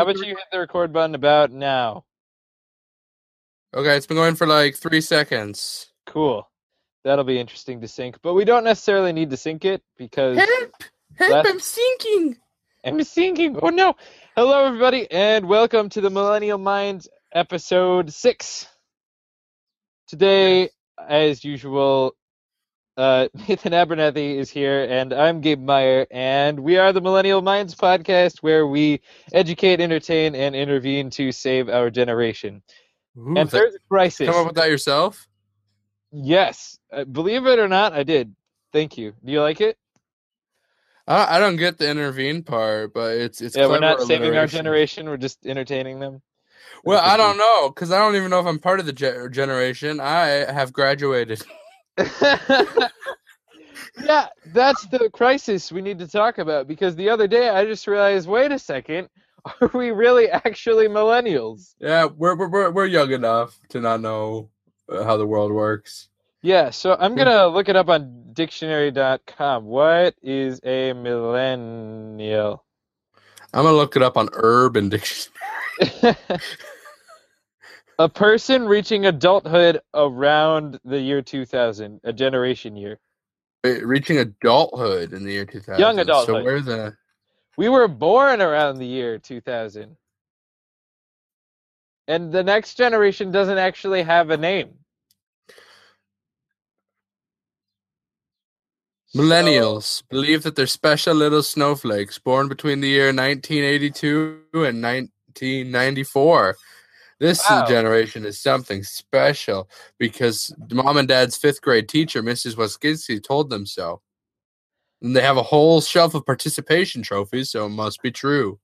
How about you hit the record button about now? Okay, it's been going for like three seconds. Cool. That'll be interesting to sync, but we don't necessarily need to sync it because Help! Help! Last- I'm sinking. I'm sinking. Oh no! Hello, everybody, and welcome to the Millennial Minds episode six. Today, as usual, uh, Nathan Abernathy is here, and I'm Gabe Meyer, and we are the Millennial Minds podcast, where we educate, entertain, and intervene to save our generation. Ooh, and there's a crisis. come up with that yourself? Yes, uh, believe it or not, I did. Thank you. Do you like it? I, I don't get the intervene part, but it's it's. yeah, we're not saving our generation. We're just entertaining them. Well, I don't know because I don't even know if I'm part of the ge- generation. I have graduated. yeah, that's the crisis we need to talk about because the other day I just realized, wait a second, are we really actually millennials? Yeah, we're we're we're, we're young enough to not know uh, how the world works. Yeah, so I'm gonna look it up on dictionary.com. What is a millennial? I'm gonna look it up on Urban Dictionary. a person reaching adulthood around the year 2000, a generation year. Re- Reaching adulthood in the year 2000. Young So adulthood. we're the We were born around the year 2000. And the next generation doesn't actually have a name. So- Millennials believe that they're special little snowflakes born between the year 1982 and 1994. This Wow. generation is something special because mom and dad's fifth grade teacher, Mrs. Waskinsky, told them so. And they have a whole shelf of participation trophies, so it must be true.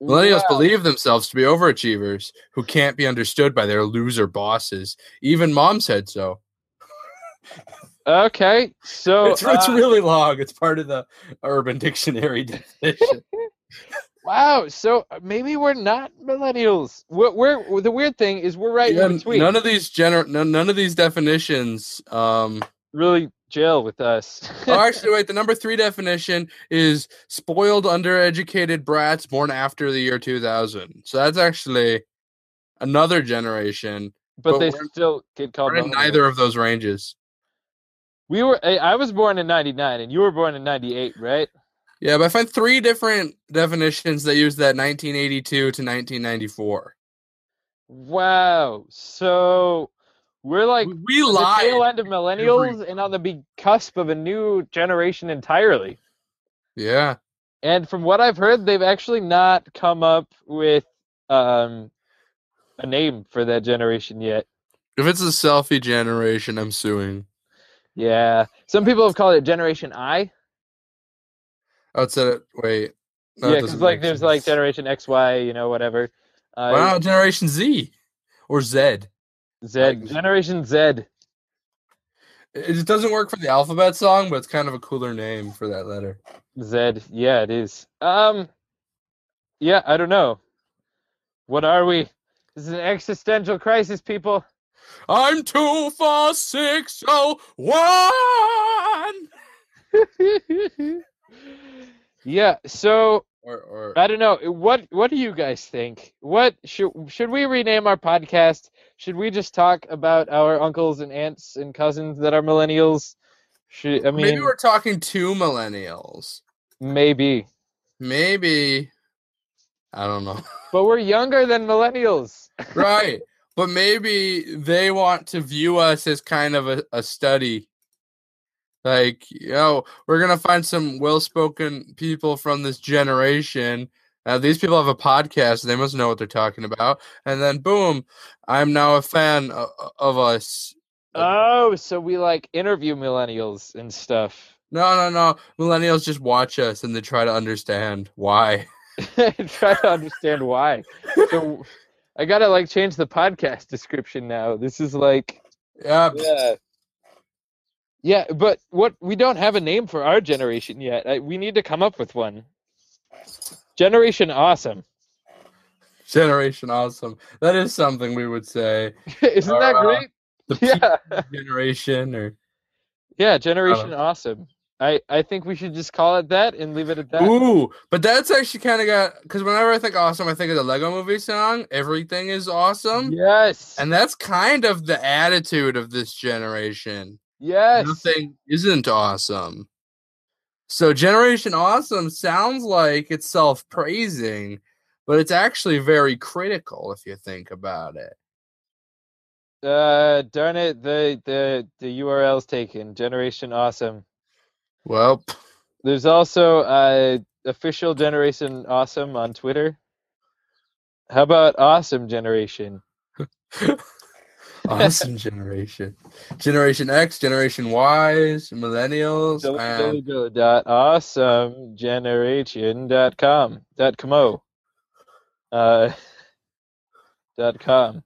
Millennials Wow. believe themselves to be overachievers who can't be understood by their loser bosses. Even mom said so. Okay, so it's, it's uh, really long. It's part of the Urban Dictionary definition. wow. So uh, maybe we're not millennials. We're, we're the weird thing is we're right Yeah, in between. none of these gener- none, none of these definitions. Um, really jail with us. oh, actually, wait. The number three definition is spoiled, undereducated brats born after the year 2000. So that's actually another generation. but but they still get called. We're in neither of those ranges. We were. I I was born in '99, and you were born in '98, right? Yeah, but I find three different definitions that use that 1982 to 1994. Wow. So we're like We- the tail end of millennials and on the big cusp of a new generation entirely. Yeah. And from what I've heard, they've actually not come up with um, a name for that generation yet. If it's a selfie generation, I'm suing. Yeah. Some people have called it Generation I. Outside of wait. that yeah, because like there's like. Generation X, Y, you know, whatever. Uh, Wow, Generation Z or Z. Z, like- Generation Z. It it doesn't work for the alphabet song, but it's kind of a cooler name for that letter. Z. Yeah, it is. Um, yeah, I don't know. What are we? This is an existential crisis, people. I'm two four six oh one. yeah. So Or or I don't know. Eh, what What do you guys think? What should should we rename our podcast? Should we just talk about our uncles and aunts and cousins that are millennials? Should I mean maybe we're talking to millennials. maybe, Maybe I don't know. but we're younger than millennials. right. But maybe they want to view us as kind of a, a study. Like, you know, we're gonna find some well-spoken people from this generation. Uh, these people have a podcast; they must know what they're talking about. And then, boom, I'm now a fan of, of us. Oh, so we like interview millennials and stuff. No, no, no. Millennials just watch us and they try to understand why. Try to understand why. So I gotta like change the podcast description now. This is like Yeah, yeah. Yeah, but what we don't have a name for our generation yet. I, we need to come up with one. Generation awesome. generation awesome. That is something we would say. Isn't that Uh, great? The Yeah. generation, or Yeah, generation awesome. I I think we should just call it that and leave it at that. Ooh, but that's actually kind of got because whenever I think awesome, I think of the Lego Movie song. Everything is awesome, Yes. and that's kind of the attitude of this generation. Yes. Nothing isn't awesome. So Generation Awesome sounds like it's self-praising, but it's actually very critical if you think about it. Uh, darn it, the the the URL's taken. Generation Awesome. Well, There's also uh official Generation Awesome on Twitter. How about Awesome Generation? awesome generation. Generation X, Generation Y's, Millennials, and www.awesomegeneration.com dot com uh dot com.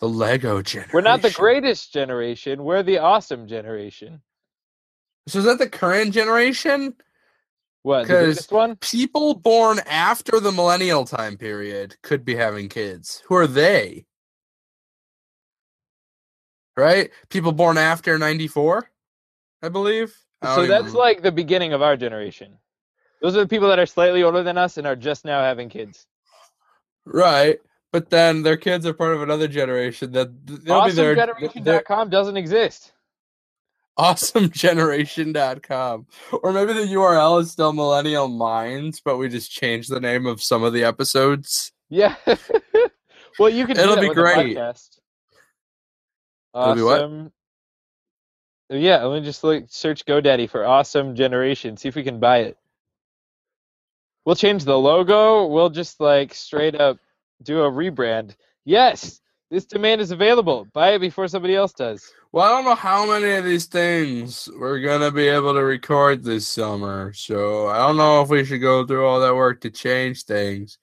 the Lego generation. We're not the greatest generation. We're the awesome generation. So is that the current generation? What? The 'Cause- greatest one? People born after the millennial time period could be having kids. Who are they? Right? People born after 94, I believe. I So that's like the beginning of our generation. Those are the people that are slightly older than us and are just now having kids. right. But then their kids are part of another generation that they'll be their, their AwesomeGeneration.com doesn't exist. awesomegeneration.com. Or maybe the URL is still Millennial Minds, but we just changed the name of some of the episodes. Yeah. well, you can. It'll that be great. podcast. Awesome. Yeah, let me just like search GoDaddy for awesome generation. See if we can buy it. We'll change the logo. We'll just like straight up do a rebrand. Yes, this domain is available. Buy it before somebody else does. Well, I don't know how many of these things we're gonna be able to record this summer, so I don't know if we should go through all that work to change things.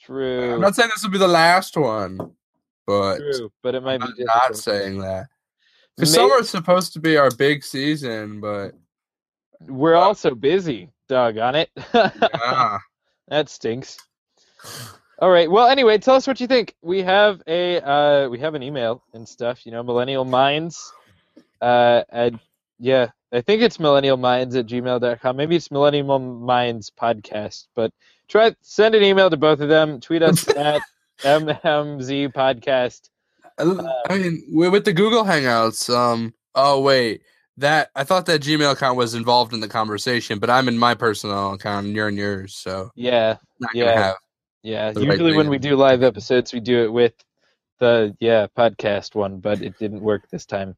True. I'm not saying this will be the last one, but True, but it might I'm be not saying that. Summer's supposed to be our big season, but We're also busy. Doggone it. ah, that stinks. All right. Well, anyway, tell us what you think. We have a uh, we have an email and stuff. You know, Millennial Minds. Uh, and yeah, I think it's Millennial Minds at gmail.com. Maybe it's Millennial Minds Podcast. But try send an email to both of them. Tweet us at MMZ Podcast. I I mean, wi- with the Google Hangouts. Um. Oh wait, that I thought that Gmail account was involved in the conversation, but I'm in my personal account and you're in yours, so Yeah, Yeah. yeah. The right Usually when we do live episodes, we do it with the yeah podcast one, but it didn't work this time.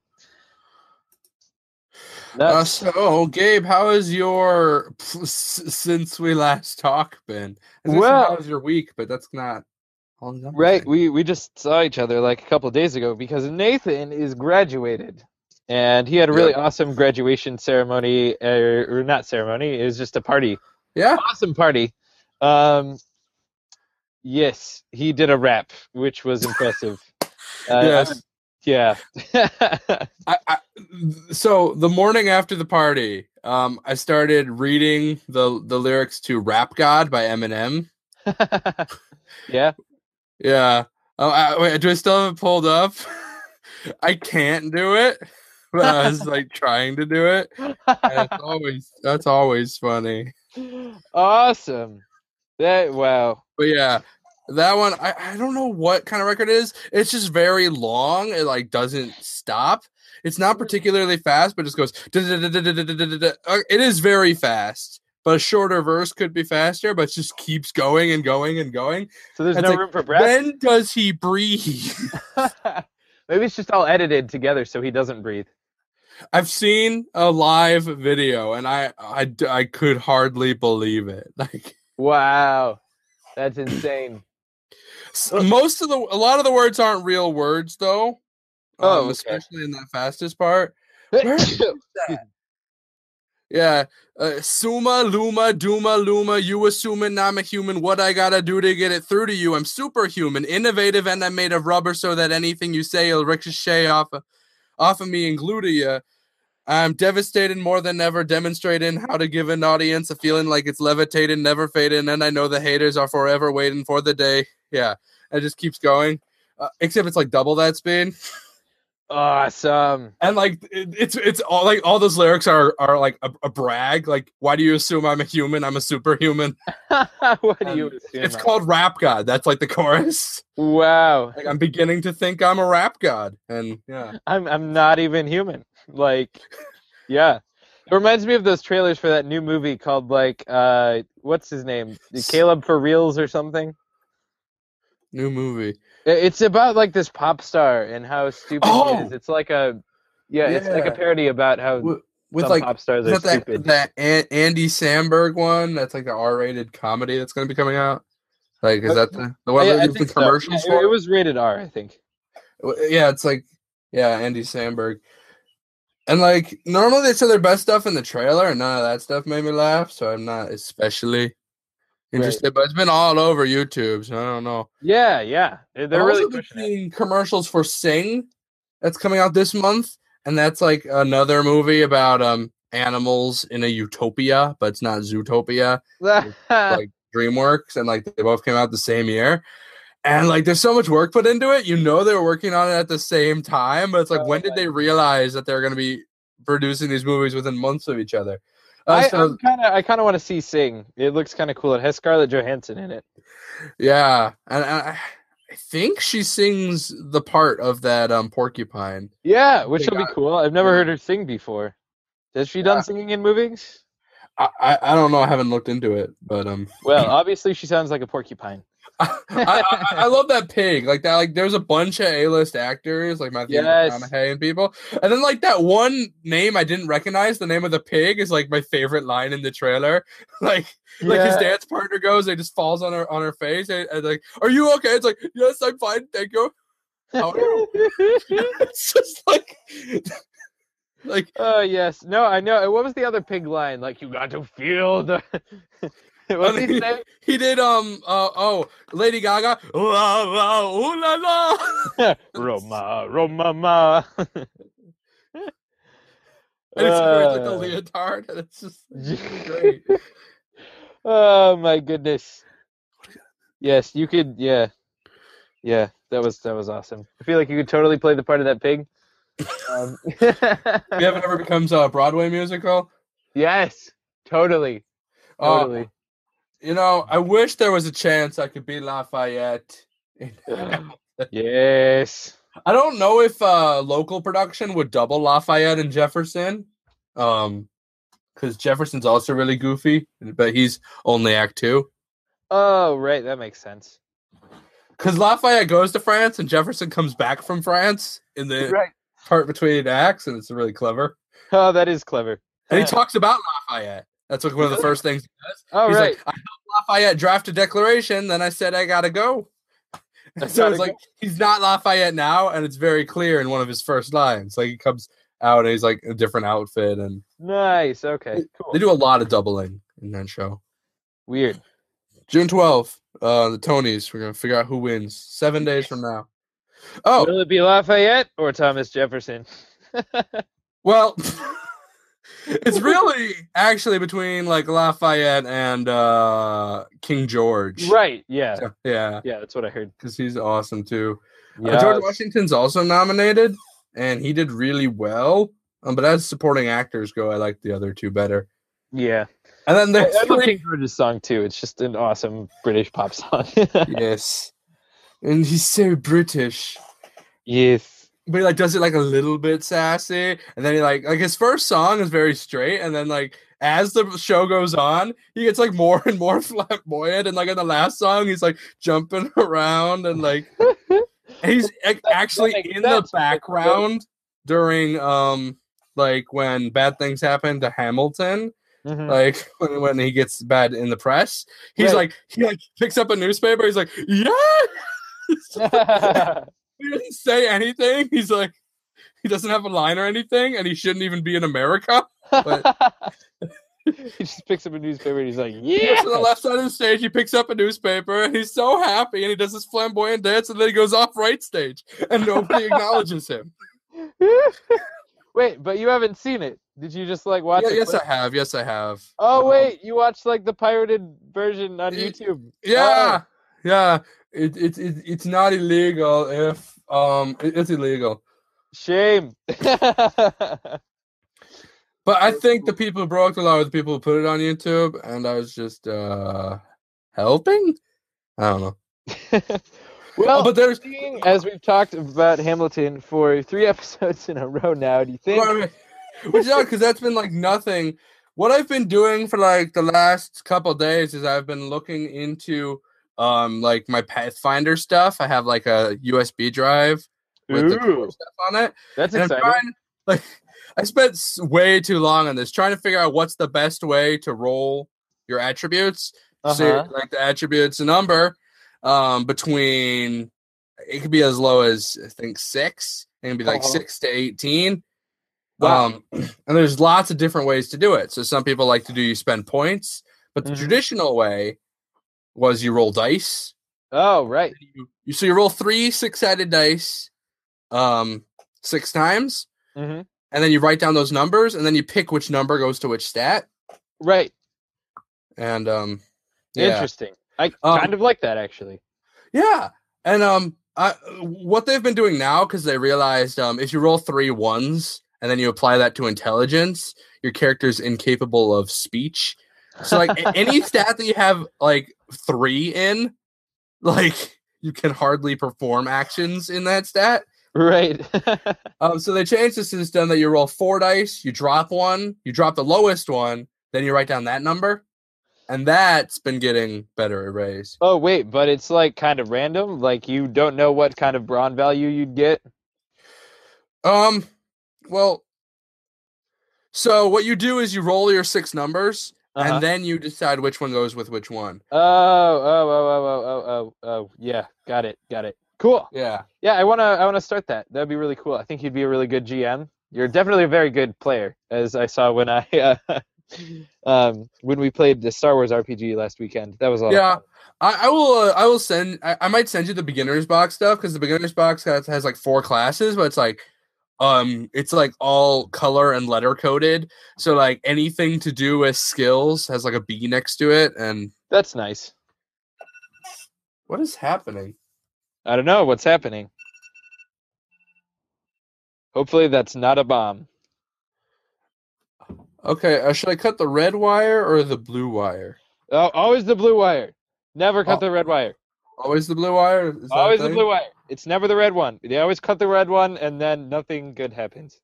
Uh, so, Gabe, how has your since we last talked been? I was gonna say, Well- how was your week? But that's not. All Right, we we just saw each other like a couple days ago because Nathan is graduated, and he had a really Yep. awesome graduation ceremony, er, or not ceremony. It was just a party, Yeah. awesome party. Um, yes, he did a rap, which was impressive. Uh, yes. yeah. I, I, so the morning after the party, um, I started reading the the lyrics to "Rap God" by Eminem. yeah. Yeah. Oh, I, wait, do I still have it pulled up? I can't do it, but I was like trying to do it. It's always that's always funny. awesome. That wow. But yeah, that one I, I don't know what kind of record it is. It's just very long. It like doesn't stop. It's not mm. particularly fast, but it just goes. It is very fast, but a shorter verse could be faster, but it just keeps going and going and going. So there's It's no like, room for breath. When does he breathe? Maybe it's just all edited together so he doesn't breathe. I've seen a live video, and I I, I could hardly believe it. Like Wow. That's insane. most of the a lot of the words aren't real words though. Oh, um, okay. especially in that fastest part. Where is that? Yeah, uh, Suma, Luma, Duma, Luma. You assuming I'm a human? What I gotta do to get it through to you? I'm superhuman, innovative, and I'm made of rubber, so that anything you say will ricochet off of, off of me and glue to you. I'm devastated more than ever, demonstrating how to give an audience a feeling like it's levitating, never fading, and I know the haters are forever waiting for the day. Yeah, it just keeps going. Uh, except it's like double that speed. Awesome. and like it, it's it's all like all those lyrics are are like a, a brag. Like, why do you assume I'm a human? I'm a superhuman. what do you assume? It's I- called Rap God. That's like the chorus. Wow. Like I'm beginning to think I'm a rap god, and yeah, I'm I'm not even human. Like, yeah. It reminds me of those trailers for that new movie called like uh what's his name? Caleb for Reals or something. new movie. It's about like this pop star and how stupid he Oh! is. It's like a yeah, it's like a parody about how With, like pop stars are that stupid. that An- Andy Samberg one? That's like the R-rated comedy that's going to be coming out. Like, is that the, the one Yeah, that the think so. commercials Yeah, for? it, was rated R, I think. Yeah, it's like yeah, Andy Samberg. And like normally they say their best stuff in the trailer, and none of that stuff made me laugh, so I'm not especially interested. But it's been all over YouTube, so I don't know. Yeah, yeah. They're I've really also been pushing it. seeing commercials for Sing that's coming out this month, and that's like another movie about um animals in a utopia, but it's not Zootopia, like DreamWorks, and like they both came out the same year. And like there's so much work put into it. You know they were working on it at the same time, but it's like Oh when did they realize that they're gonna be producing these movies within months of each other? Uh, I, kind of, I kind of want to see Sing. It looks kind of cool. It has Scarlett Johansson in it. yeah, and I, I think she sings the part of that um porcupine. Yeah, which will be cool. I've never heard her sing before. Has she done singing in movies? I, I I don't know. I haven't looked into it, but um, Well, obviously she sounds like a porcupine. I, I, I love that pig. Like that. Like there's a bunch of A-list actors, like Matthew Yes. McConaughey and people, and then like that one name I didn't recognize. The name of the pig is like my favorite line in the trailer. like like his dance partner goes, it just falls on her on her face, and, and like, "Are you okay?" It's like, "Yes, I'm fine, thank you." How are you? it's just like, like oh yes, no, I know. What was the other pig line? Like you got to feel the. what did he say? he did. Um. Uh, oh, Lady Gaga. La la, ooh la la. Roma, Roma, ma. And it's wearing like the Uh, leotard, and it's just it's great. oh my goodness. Yes, you could. Yeah, yeah. That was that was awesome. I feel like you could totally play the part of that pig. Um, If it ever becomes a Broadway musical, yes, totally, uh, totally. You know, I wish there was a chance I could be Lafayette. yes. I don't know if uh local production would double Lafayette and Jefferson. Um because Jefferson's also really goofy, but he's only act two. Oh, right. That makes sense. Because Lafayette goes to France and Jefferson comes back from France in the Right. part between acts, and it's really clever. Oh, that is clever. And he talks about Lafayette. That's like one of the first things he does. Oh, He's right. like, I helped Lafayette draft a declaration, then I said I gotta go. So it's like he's not Lafayette now, and it's very clear in one of his first lines. Like he comes out and he's like a different outfit, and nice. Okay. Cool. they do a lot of doubling in that show. Weird. June twelfth, uh, the Tonys. We're gonna figure out who wins seven days from now. Oh Will it be Lafayette or Thomas Jefferson? well, it's really actually between like Lafayette and uh, King George. right. Yeah. So, yeah, Yeah. That's what I heard. because he's awesome too. Uh, George Washington's also nominated, and he did really well. Um, but as supporting actors go, I like the other two better. Yeah. And then there's I three. King George's song too. It's just an awesome British pop song. yes, and he's so British, yes. But he like does it like a little bit sassy, and then he like like his first song is very straight, and then like as the show goes on, he gets like more and more flamboyant, and like in the last song, he's like jumping around and like and he's like, actually in the background during um like when bad things happen to Hamilton, Mhm. like when, when he gets bad in the press, he's Right. like he like picks up a newspaper. He's like, yeah. He doesn't say anything. He's like, he doesn't have a line or anything, and he shouldn't even be in America. he just picks up a newspaper and he's like, He "Yeah." goes to the left side of the stage. He picks up a newspaper, and he's so happy, and he does this flamboyant dance, and then he goes off right stage, and nobody acknowledges him. Wait, but you haven't seen it. Did you just like watch Yeah, it? yes, clip? I have. Yes, I have. Oh Um, wait, you watched like the pirated version on Y- YouTube. Yeah, yeah. It, it, it it's not illegal if um it- it's illegal. Shame. But I think the people who broke the law were the people who put it on YouTube, and I was just uh helping. I don't know. well, Oh, but there's as we've talked about Hamilton for three episodes in a row now, do you think? Well, I mean, which is odd because that's been like nothing. What I've been doing for like the last couple days is I've been looking into um like my Pathfinder stuff. I have like a USB drive with the Ooh, core stuff on it. that's And exciting. trying, like I spent way too long on this trying to figure out what's the best way to roll your attributes. So Uh-huh. like the attributes number um between it could be as low as I think six. It can be like Uh-huh. six to eighteen. Wow. Um, and there's lots of different ways to do it. So some people like to do you spend points, but the Mhm. traditional way was you roll dice. Oh, right. You, you so you roll three six-sided dice, um, six times, hmm and then you write down those numbers, and then you pick which number goes to which stat. Right. And um, yeah, Interesting. I Um, kind of like that actually. yeah, and um, I, what they've been doing now because they realized um, if you roll three ones and then you apply that to intelligence, your character's incapable of speech. So like any stat that you have like three in, like you can hardly perform actions in that stat. right. Um, so they changed the system that you roll four dice, you drop one, you drop the lowest one, then you write down that number, and that's been getting better arrays. oh, wait, but it's like kind of random. Like you don't know what kind of brawn value you'd get. Um, well, so what you do is you roll your six numbers, Uh-huh. and then you decide which one goes with which one. Oh, oh, oh, oh, oh, oh, oh, oh, yeah. Got it. Got it. Cool. Yeah. Yeah, I wanna, I wanna start that. That'd be really cool. I think you'd be a really good GM. You're definitely a very good player, as I saw when I, uh, um, when we played the Star Wars RPG last weekend. That was a lot. Yeah. I, I will. Uh, I will send. I, I might send you the beginners box stuff because the beginners box has, has like four classes, but it's like, um, it's like all color and letter coded. So like anything to do with skills has like a B next to it. And That's nice. what is happening? I don't know what's happening. Hopefully that's not a bomb. Okay, uh, should I cut the red wire or the blue wire? Oh, always the blue wire. Never cut Oh. the red wire. Always the blue wire. Always the blue wire. It's never the red one. They always cut the red one, and then nothing good happens.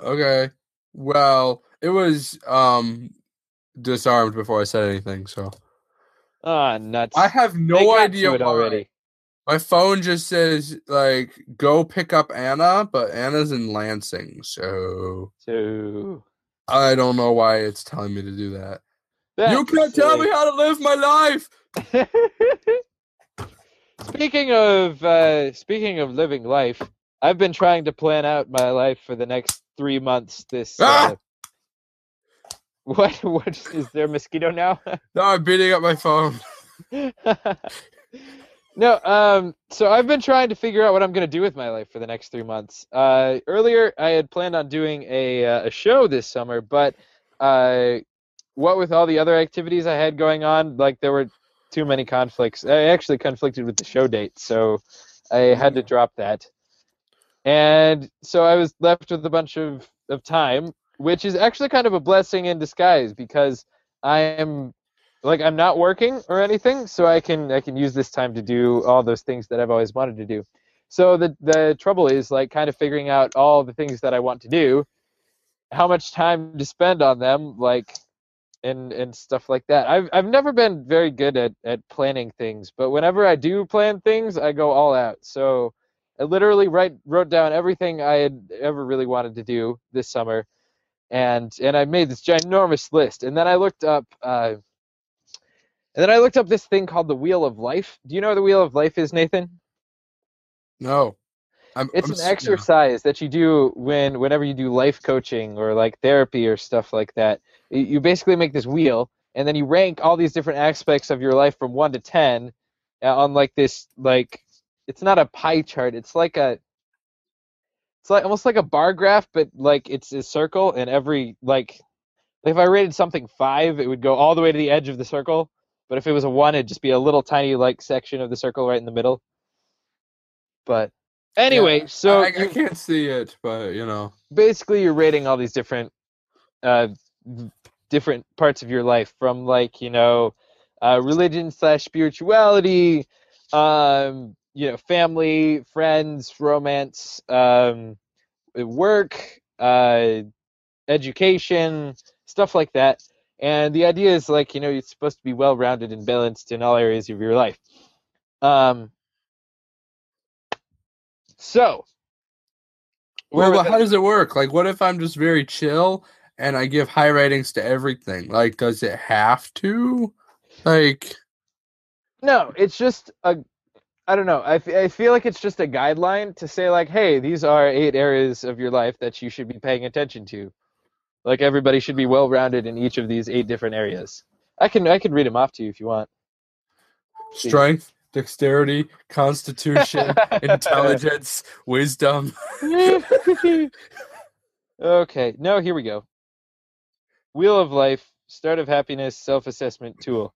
Okay. Well, it was um disarmed before I said anything, so Ah, nuts. I have no idea it why. already. My phone just says like go pick up Anna, but Anna's in Lansing, so So I don't know why it's telling me to do that. that's you can't tell me how to live my life. speaking of uh, speaking of living life, I've been trying to plan out my life for the next three months. This Ah! uh, what what is there a mosquito now? No, I'm beating up my phone. no, um, so I've been trying to figure out what I'm gonna do with my life for the next three months. Uh, earlier I had planned on doing a uh, a show this summer, but uh, what with all the other activities I had going on, like there were too many conflicts. I actually conflicted with the show date, so I had to mm. drop that. And so I was left with a bunch of, of time, which is actually kind of a blessing in disguise because I am like I'm not working or anything, so I can I can use this time to do all those things that I've always wanted to do. So the the trouble is like kind of figuring out all the things that I want to do, how much time to spend on them, like and and stuff like that. I've I've never been very good at at planning things, but whenever I do plan things, I go all out. So I literally write wrote down everything I had ever really wanted to do this summer, and and I made this ginormous list. And then I looked up, uh, and then I looked up this thing called the Wheel of Life. Do you know what the Wheel of Life is, Nathan? No. I'm, It's I'm an s- yeah. exercise that you do when whenever you do life coaching or like therapy or stuff like that. You basically make this wheel and then you rank all these different aspects of your life from 1 to 10 uh, on like this like it's not a pie chart, it's like a it's like almost like a bar graph but like it's a circle and every like if I rated something 5, it would go all the way to the edge of the circle, but if it was a 1 it'd just be a little tiny like section of the circle right in the middle. But Anyway, so I, I you- can't see it, but you know. basically you're rating all these different uh different parts of your life from like you know uh religion slash spirituality um you know family friends romance um work uh education stuff like that and the idea is like you know you're supposed to be well rounded and balanced in all areas of your life um so Well, but how does it work? Like, what if I'm just very chill and I give high ratings to everything? Like, does it have to? Like, No, it's just a. I don't know. I, f- I feel like it's just a guideline to say like, hey, these are eight areas of your life that you should be paying attention to. Like everybody should be well rounded in each of these eight different areas. I can I can read them off to you if you want. strength, dexterity, constitution, intelligence, wisdom. okay, no, here we go. Wheel of Life, Start of Happiness, Self Assessment Tool.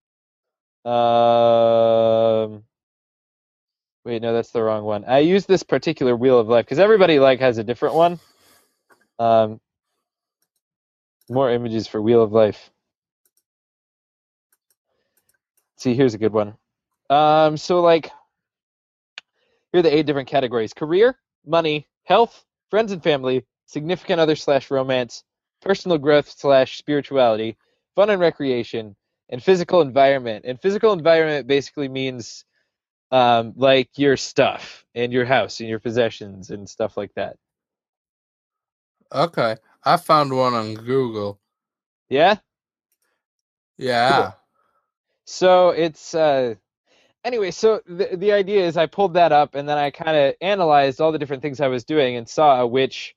Um, wait, no, that's the wrong one. I use this particular Wheel of Life because everybody like has a different one. Um, more images for Wheel of Life. See, here's a good one. Um, so like, here are the eight different categories: career, money, health, friends and family, significant other slash romance, personal growth slash spirituality, fun and recreation, and physical environment. And physical environment basically means um, like your stuff and your house and your possessions and stuff like that. Okay, I found one on Google. Yeah. Yeah. So it's uh anyway, so the the idea is I pulled that up and then I kind of analyzed all the different things I was doing and saw which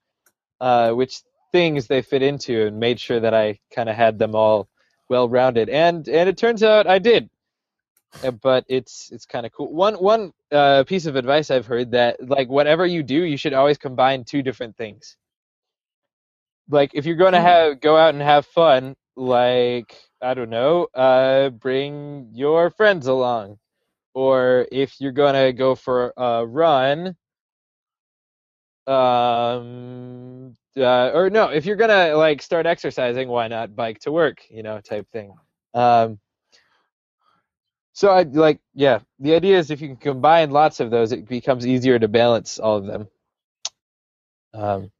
uh which things they fit into and made sure that I kind of had them all well rounded. And and it turns out I did. Uh, But it's it's kind of cool. One one uh, piece of advice I've heard that like whatever you do, you should always combine two different things. Like if you're going to Hmm. have go out and have fun, like I don't know, uh, bring your friends along. Or if you're gonna go for a run, um, uh, or no, if you're gonna like start exercising, why not bike to work? You know, type thing. Um, so I like, yeah. The idea is if you can combine lots of those, it becomes easier to balance all of them. Um,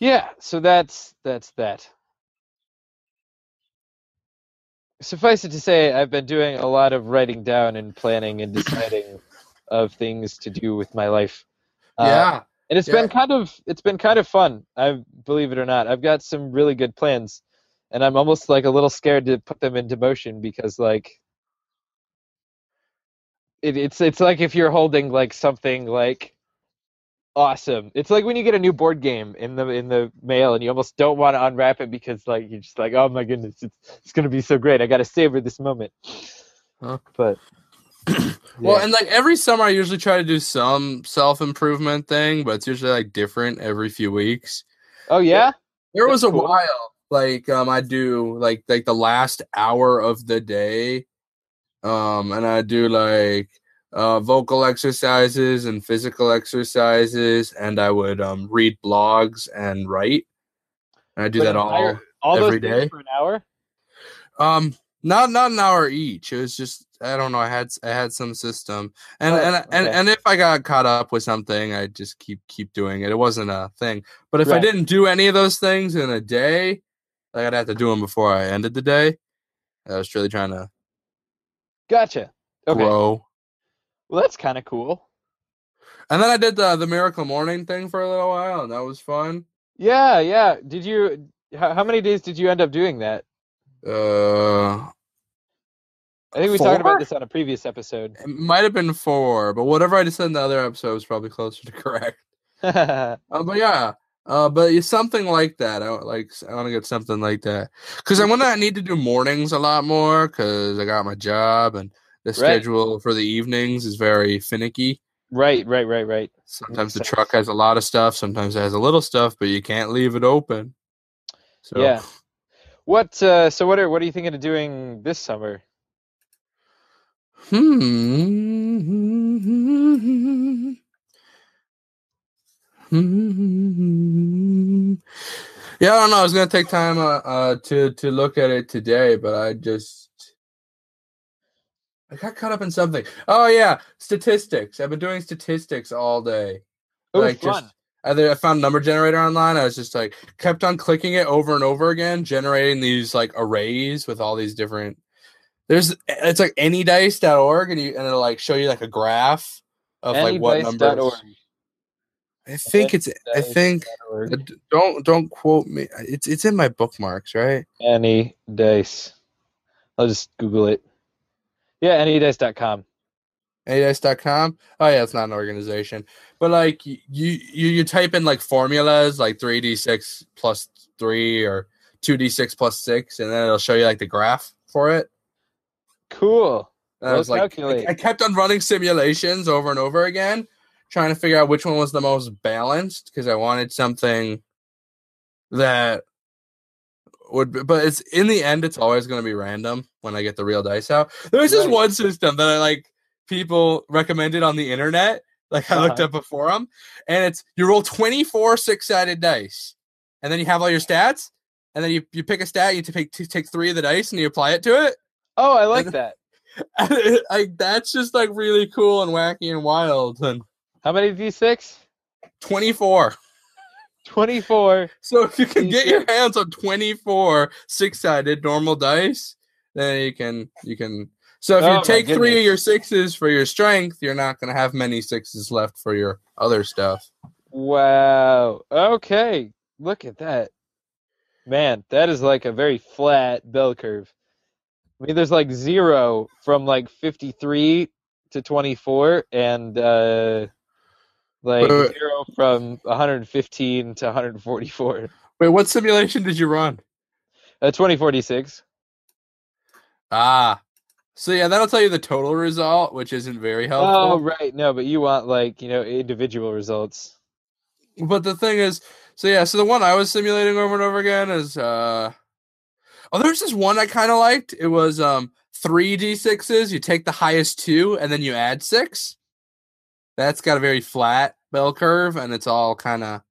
yeah. So that's that's that. Suffice it to say, I've been doing a lot of writing down and planning and deciding of things to do with my life. Uh, yeah. and it's Yeah. been kind of it's been kind of fun. I believe it or not, I've got some really good plans, and I'm almost like a little scared to put them into motion because like it, it's it's like if you're holding like something like awesome. It's like when you get a new board game in the in the mail and you almost don't want to unwrap it because like you're just like oh my goodness it's it's gonna be so great. I got to savor this moment. Huh. But Well, and like every summer, I usually try to do some self improvement thing, but it's usually like different every few weeks. oh yeah, There was a cool. while like um I do like like the last hour of the day, um, and I do like uh vocal exercises and physical exercises, and I would um read blogs and write. And I do that all entire- all every day. for an hour. um not not an hour each. It was just I don't know. I had I had some system, and Oh, and and okay. and if I got caught up with something, I just keep keep doing it. It wasn't a thing. But if I didn't do any of those things in a day, like I'd have to do them before I ended the day. I was really trying to Gotcha. Okay. grow. Well, that's kind of cool. And then I did the the miracle morning thing for a little while, and that was fun. Yeah, yeah. Did you? How, how many days did you end up doing that? Uh, I think we talked about this on a previous episode. it might have been four, but whatever I just said in the other episode was probably closer to correct. Uh, but yeah, uh, but it's something like that. I like I want to get something like that because I want to need to do mornings a lot more because I got my job and the schedule for the evenings is very finicky. right, right, right, right. Sometimes the sense. truck has a lot of stuff, sometimes it has a little stuff, but you can't leave it open. So Yeah. What? Uh, so what are what are you thinking of doing this summer? Hmm. Yeah, I don't know. I was gonna take time uh, uh to to look at it today, but I just I got caught up in something. Oh yeah, statistics. I've been doing statistics all day. Oh, like fun. just I found number generator online. I was just like kept on clicking it over and over again, generating these like arrays with all these different. There's it's like anydice.org and you and it'll like show you like a graph of like what numbers. I think it's I think don't don't quote me. It's it's in my bookmarks, right? Any dice. I'll just Google it. Yeah, anydice.com. Anydice.com. Oh yeah, it's not an organization, but like you you you type in like formulas like three d six plus three or two d six plus six, and then it'll show you like the graph for it. Cool. I was like, calculated. I, I kept on running simulations over and over again, trying to figure out which one was the most balanced because I wanted something that would. Be, but it's in the end, it's always going to be random when I get the real dice out. There's this Right. one system that I like people recommended on the internet. Like I looked Uh-huh. up a forum, and it's you roll 24 six sided dice, and then you have all your stats, and then you, you pick a stat, you take take three of the dice, and you apply it to it. Oh, I like that. like that's just like really cool and wacky and wild and How many D6? 24 24. so if you can get your hands on 24 six-sided normal dice then you can you can so if Oh you take three of your sixes for your strength you're not going to have many sixes left for your other stuff Wow. Okay. Look at that. Man, that is like a very flat bell curve. I mean, there's like zero from like 53 to 24, and uh, like Uh, zero from 115 to 144. wait what simulation did you run Uh, 2046. ah so yeah that'll tell you the total result which isn't very helpful Oh, right. No, but you want like, you know, individual results. But the thing is, so yeah, so the one I was simulating over and over again is uh oh there's this one I kind of liked. It was um three D sixes, you take the highest two and then you add six. That's got a very flat bell curve and it's all kind of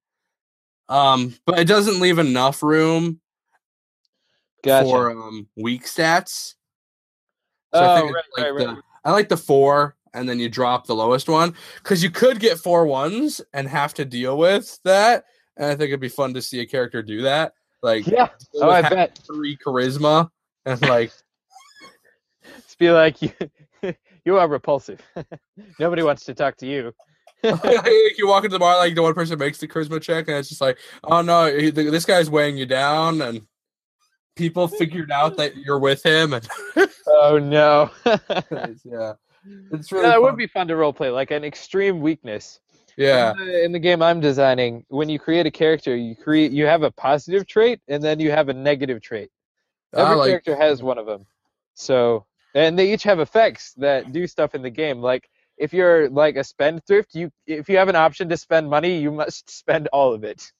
um but it doesn't leave enough room Gotcha. for um weak stats. So I oh, think right, like right, the- right. I like the four, and then you drop the lowest one because you could get four ones and have to deal with that. And I think it'd be fun to see a character do that, like Yeah. Oh, I bet. three charisma and like Just be like, you, you are repulsive. Nobody wants to talk to you. you walk into the bar, like the one person makes the charisma check, and it's just like, oh no, this guy's weighing you down, and people figured out that you're with him, and oh no. yeah, it's really Yeah, it would be fun to role play, like an extreme weakness. yeah. In the, in the game I'm designing, when you create a character, you create you have a positive trait and then you have a negative trait. Ah, Every like- character has one of them. So, and they each have effects that do stuff in the game. Like if you're like a spendthrift, you if you have an option to spend money, you must spend all of it.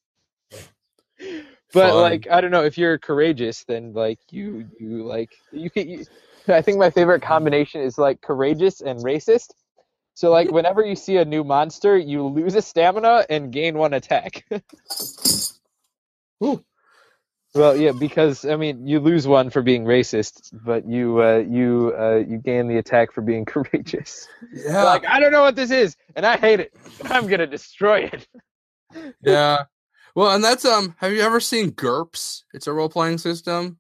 But Fun. like I don't know, if you're courageous, then like you you like you can. You, I think my favorite combination is like courageous and racist. So like whenever you see a new monster, you lose a stamina and gain one attack. Ooh. Well, yeah, because I mean, you lose one for being racist, but you uh, you uh, you gain the attack for being courageous. Yeah, Like I don't know what this is, and I hate it. I'm gonna destroy it. yeah. Well, and that's um. Have you ever seen GURPS? It's a role playing system.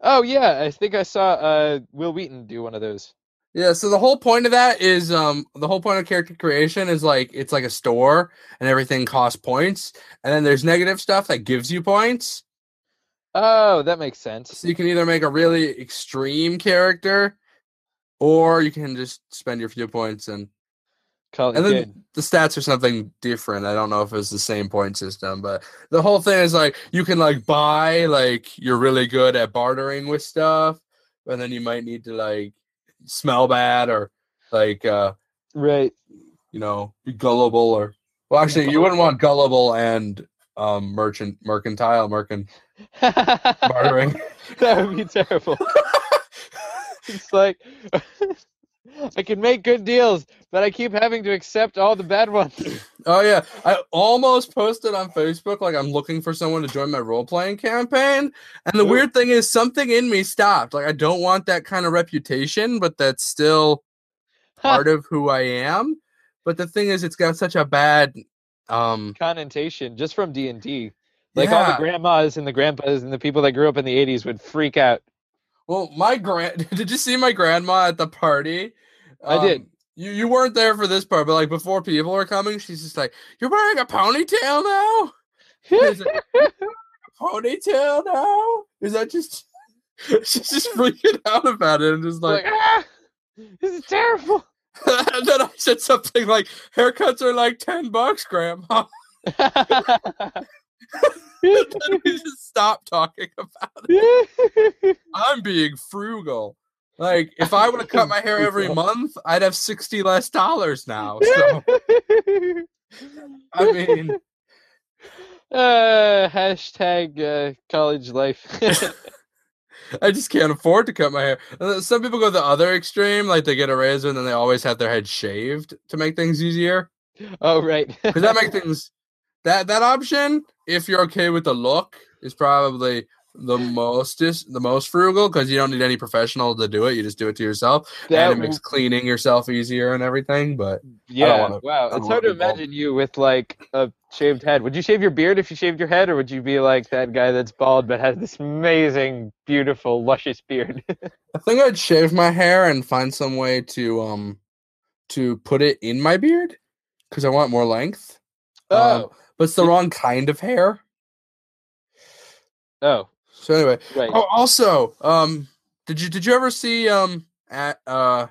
Oh yeah, I think I saw uh, Wil Wheaton do one of those. Yeah, so the whole point of that is um the whole point of character creation is like it's like a store and everything costs points, and then there's negative stuff that gives you points. Oh, that makes sense. So you can either make a really extreme character, or you can just spend your few points and Call it and then good. the stats are something different. I don't know if it's the same point system, but the whole thing is like you can like buy like you're really good at bartering with stuff, and then you might need to like smell bad or like uh Right. you know be gullible or well actually you wouldn't want gullible and um merchant mercantile merchant bartering. that would be terrible. it's like I can make good deals, but I keep having to accept all the bad ones. Oh yeah, I almost posted on Facebook like I'm looking for someone to join my role playing campaign, and the Ooh. weird thing is something in me stopped. Like I don't want that kind of reputation, but that's still part of who I am. But the thing is, it's got such a bad um Connotation just from D and D. Like all the grandmas and the grandpas and the people that grew up in the '80s would freak out. Well, my grand did you see my grandma at the party? I did. Um, You you weren't there for this part, but like before people are coming, she's just like, "You're wearing a ponytail now." Is it- ponytail now? Is that just? She's just freaking out about it and just like, like. ah, this is terrible. and then I said something like, "Haircuts are like ten bucks, Grandma." we just stopped talking about it. I'm being frugal. Like if I would have cut my hair every month, I'd have sixty less dollars now. So I mean, uh, hashtag uh, college life. I just can't afford to cut my hair. Uh, some people go the other extreme, like they get a razor and then they always have their head shaved to make things easier. oh right. Because that makes things that that option, if you're okay with the look, is probably the most is the most frugal because you don't need any professional to do it. You just do it to yourself, That and it makes cleaning yourself easier and everything. But Yeah. wanna- wow. It's hard to imagine you with like a shaved head. Would you shave your beard if you shaved your head, or would you be like that guy that's bald but has this amazing, beautiful, luscious beard? I think I'd shave my hair and find some way to um to put it in my beard because I want more length. Um, oh. but it's the wrong kind of hair. Oh. So anyway, Right. oh also, um, did you did you ever see um a, uh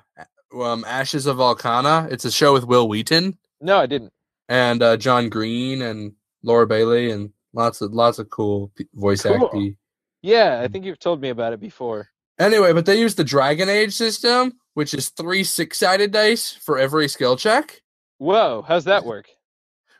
um Ashes of Valkana? It's a show with Wil Wheaton No, I didn't. and uh, John Green and Laura Bailey and lots of lots of cool voice Cool. acting. Yeah, I think you've told me about it before. Anyway, but they use the Dragon Age system, which is three six sided dice for every skill check. Whoa, how's that work?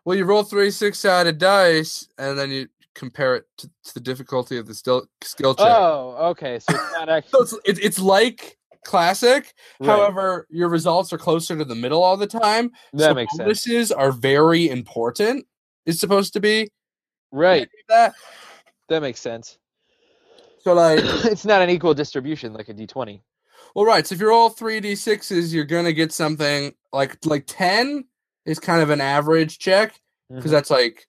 Well, you roll three six sided dice, and then you compare it to, to the difficulty of the still, skill check. Oh, okay. So it's not So it's, it's it's like classic. Right. However, your results are closer to the middle all the time. that so makes sense. bonuses are very important. It's supposed to be Right. that. That makes sense. So like, it's not an equal distribution like a d20. well, right. So if you're all three d sixes, you're gonna get something like like ten is kind of an average check because Mhm. that's like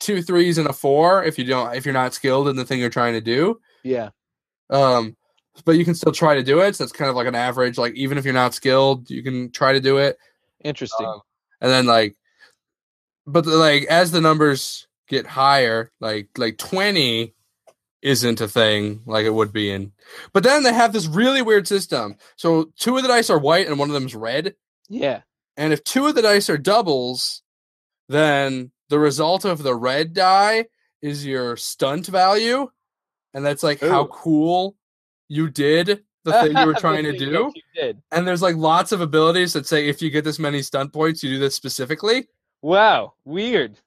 two threes and a four if you don't if you're not skilled in the thing you're trying to do. Yeah. Um, but you can still try to do it. So it's kind of like an average. Like even if you're not skilled, you can try to do it. Interesting. Um, and then like, but the, like as the numbers get higher, like like twenty isn't a thing like it would be in. But then they have this really weird system. So two of the dice are white and one of them is red. yeah. And if two of the dice are doubles, then the result of the red die is your stunt value, and that's like how cool you did the thing you were trying to do. And there's like lots of abilities that say if you get this many stunt points, you do this specifically. Wow. Weird.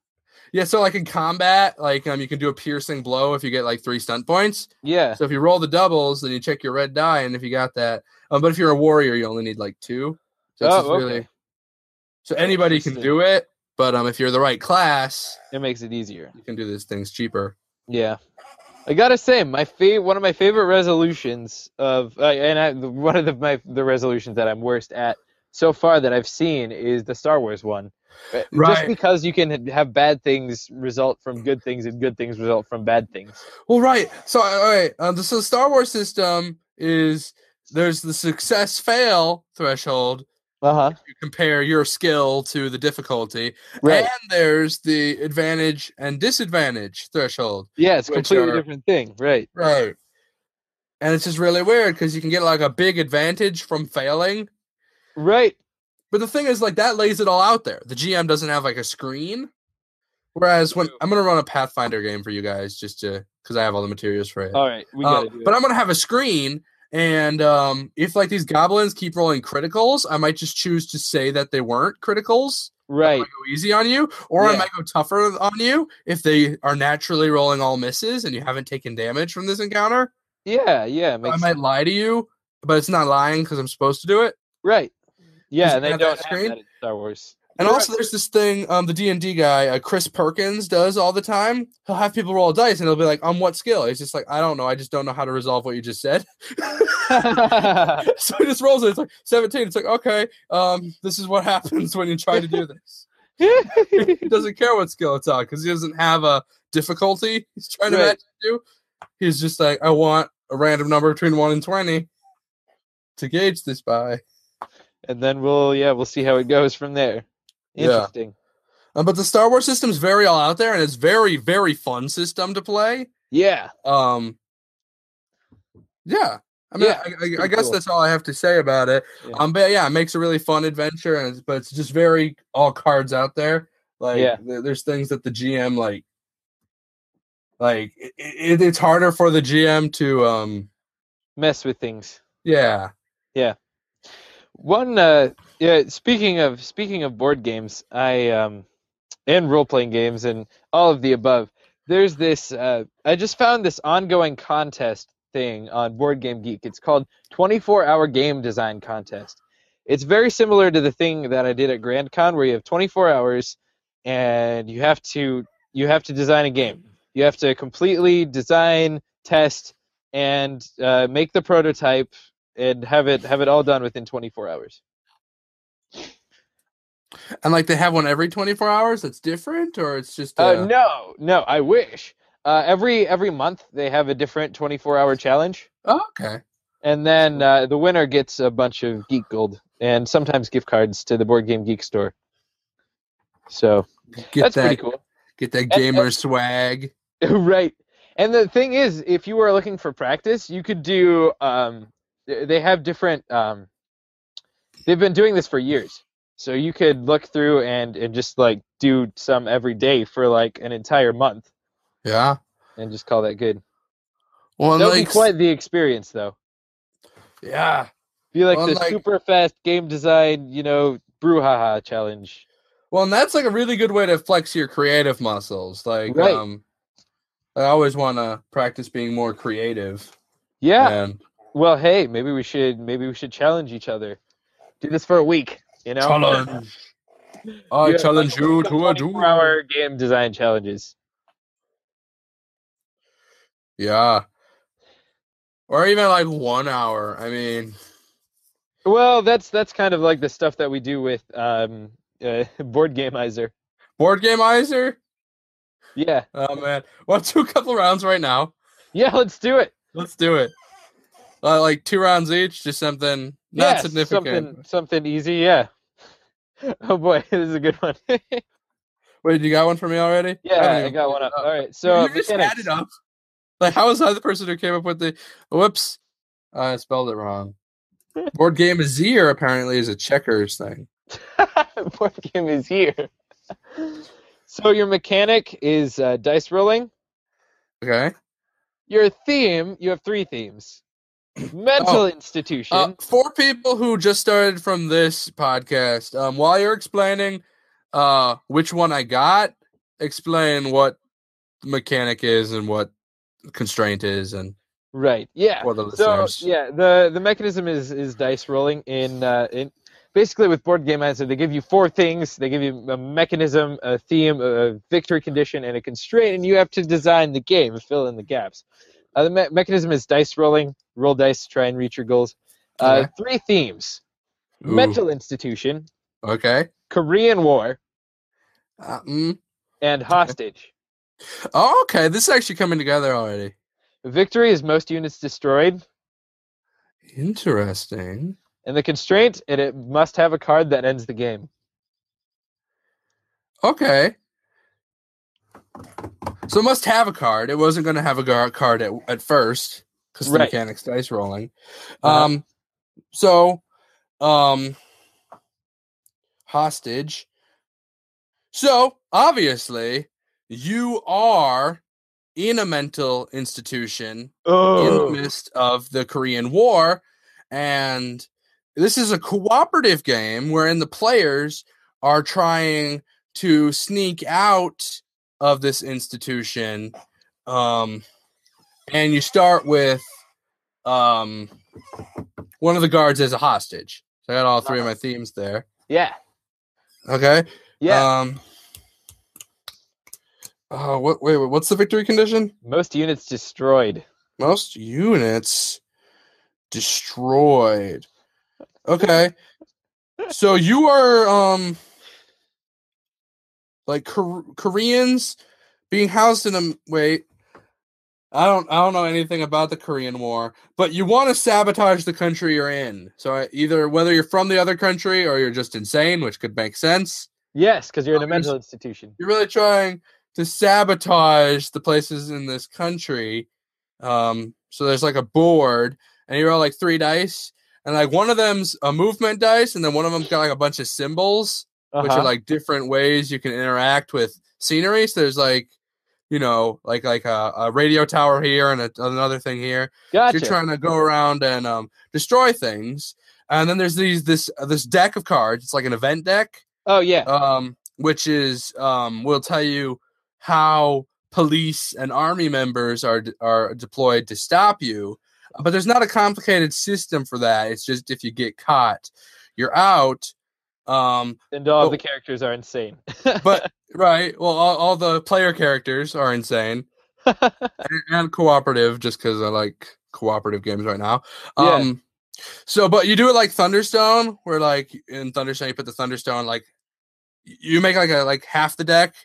Yeah, so like in combat, like um, you can do a piercing blow if you get like three stunt points. Yeah. So if you roll the doubles, then you check your red die, and if you got that, um, but if you're a warrior, you only need like two. So Oh, just really so anybody can do it, but um, if you're the right class, It makes it easier. you can do these things cheaper. Yeah. I gotta say, my fav- one of my favorite resolutions of, uh, and I, one of the my the resolutions that I'm worst at so far that I've seen is the Star Wars one. Uh, Just because you can have bad things result from good things and good things result from bad things. Well, right. So, all right. Um, the, so the Star Wars system is there's the success fail threshold. Uh huh. You compare your skill to the difficulty, Right. and there's the advantage and disadvantage threshold. Yeah, it's a completely are- different thing. Right. Right. And it's just really weird because you can get like a big advantage from failing. Right. But the thing is, like, that lays it all out there. The GM doesn't have like a screen. Whereas when I'm gonna run a Pathfinder game for you guys, just to because I have all the materials for it. All right. We Um, gotta but. I'm gonna have a screen, and um, if like these goblins keep rolling criticals, I might just choose to say that they weren't criticals. I Right. might go easy on you, or I might go tougher on you if they are naturally rolling all misses and you haven't taken damage from this encounter. Yeah. Yeah. I might lie to you, but it's not lying because I'm supposed to do it. Right. Yeah, and they don't have that in Star Wars. And You're also, there's this thing um, the D and D guy, uh, Chris Perkins, does all the time. He'll have people roll dice, and he'll be like, "On what skill?" He's just like, "I don't know. I just don't know how to resolve what you just said." so he just rolls it. It's like 17. It's like, okay, um, this is what happens when you try to do this. he doesn't care what skill it's on because he doesn't have a difficulty he's trying to Right. match it to. He's just like, I want a random number between one and twenty to gauge this by. and then we'll yeah we'll see how it goes from there. Yeah. Interesting. Um, but the Star Wars system's very all out there, and it's very, very fun system to play. Yeah. Um, yeah. I mean, Yeah, I, I, I guess cool. that's all I have to say about it. Yeah. Um, but yeah, it makes a really fun adventure, and it's, but it's just very all cards out there. Like, Yeah. there- there's things that the GM like, like it, it, it's harder for the GM to um, Mess with things. Yeah, yeah, One uh yeah, speaking of speaking of board games, I um and role playing games and all of the above, there's this uh I just found this ongoing contest thing on Board Game Geek. It's called 24 Hour Game Design Contest. It's very similar to the thing that I did at Grand Con where you have 24 hours and you have to you have to design a game. You have to completely design, test, and uh, make the prototype and have it have it all done within 24 hours. And like they have one every 24 hours. That's different, or it's just Uh, uh, no, no, I wish. Uh, every every month they have a different 24 hour challenge, oh, okay. and then uh, the winner gets a bunch of geek gold and sometimes gift cards to the Board Game Geek store. So Get that's that, pretty cool. get that and- gamer swag. right. And the thing is, if you were looking for practice, you could do. Um, they have different. Um, they've been doing this for years, so you could look through and and just like do some every day for like an entire month, Yeah. and just call that good. Well, That would like, be quite the experience, though. yeah. Be like Well, the like- super fast game design, you know, brouhaha challenge. Well, and that's like a really good way to flex your creative muscles. Like, Right. um, I always want to practice being more creative. Yeah. And Well, hey, maybe we should maybe we should challenge each other. Do this for a week. You know. challenge. I challenge you to a two-hour game design challenges. Yeah. Or even like one hour. I mean, Well, that's that's kind of like the stuff that we do with um, uh, Boardgamizer. board game Iser. Yeah, Oh man, want to do a couple rounds right now? yeah, let's do it. Let's do it. Uh, like two rounds each, just something not yeah, significant. Something something easy. Yeah. Oh boy, this is a good one. Wait, you got one for me already? yeah, haven't I got one up. up. All right, so you just mechanics. added up. Like, how was I the person who came up with the? Whoops, I spelled it wrong. Boardgamizer. apparently is a checkers thing. board game is here. So your mechanic is uh, dice rolling. Okay. Your theme, you have three themes. Mental Oh, institution. Uh, for people who just started from this podcast, um, while you're explaining uh, which one I got, explain what mechanic is and what constraint is, and right. Yeah. for the So yeah, the the mechanism is is dice rolling in uh, in basically with Boardgamizer they give you four things. They give you a mechanism, a theme, a victory condition, and a constraint, and you have to design the game and fill in the gaps. Uh, the me- mechanism is dice rolling. Roll dice to try and reach your goals. Uh, Okay. Three themes: Ooh. mental institution, Okay. Korean War, Uh, mm. and hostage. Oh, okay. This is actually coming together already. Victory is most units destroyed, Interesting. and the constraint and it must have a card that ends the game. Okay. So it must have a card. It wasn't going to have a gar- card at, at first because the Right. mechanics dice rolling. Uh-huh. Um, so, um, hostage. So obviously, you are in a mental institution in Oh, the midst of the Korean War. And this is a cooperative game wherein the players are trying to sneak out of this institution. Um, and you start with um, one of the guards as a hostage. So I got all 3 of my themes there. Yeah. Okay. Yeah. Um. Oh, what? Wait, wait. What's the victory condition? Most units destroyed. Most units destroyed. Okay. so you are um like Kor- Koreans being housed in a wait. I don't I don't know anything about the Korean War, but you want to sabotage the country you're in. So either whether you're from the other country or you're just insane, which could make sense. Yes, because you're in a mental institution. You're really trying to sabotage the places in this country. Um, so there's like a board, and you roll like three dice, and like one of them's a movement dice, and then one of them's got like a bunch of symbols, which Uh-huh. are like different ways you can interact with scenery. So there's like, you know, like like a, a radio tower here and a, another thing here. So. You're trying to go around and um, destroy things, and then there's these this this deck of cards. It's like an event deck oh yeah. um, which is um, will tell you how police and army members are are deployed to stop you. But there's not a complicated system for that. It's just if you get caught, you're out. Um, and all oh. the characters are insane. but right, well, all, all the player characters are insane and, and cooperative, just because I like cooperative games right now. Yeah. Um, so, but you do it like Thunderstone, where like in Thunderstone you put the Thunderstone like you make like a like half the deck,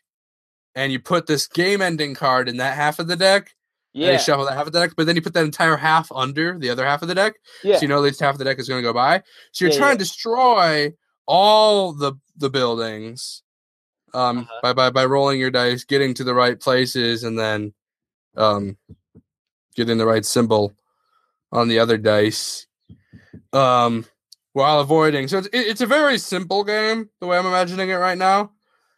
and you put this game ending card in that half of the deck. And yeah. you shuffle that half of the deck, but then you put that entire half under the other half of the deck, yeah. so you know at least half of the deck is going to go by. So you're Yeah, trying yeah. to destroy all the the buildings um Uh-huh. by, by by rolling your dice, getting to the right places, and then um getting the right symbol on the other dice. Um while avoiding. So it's it's a very simple game, the way I'm imagining it right now.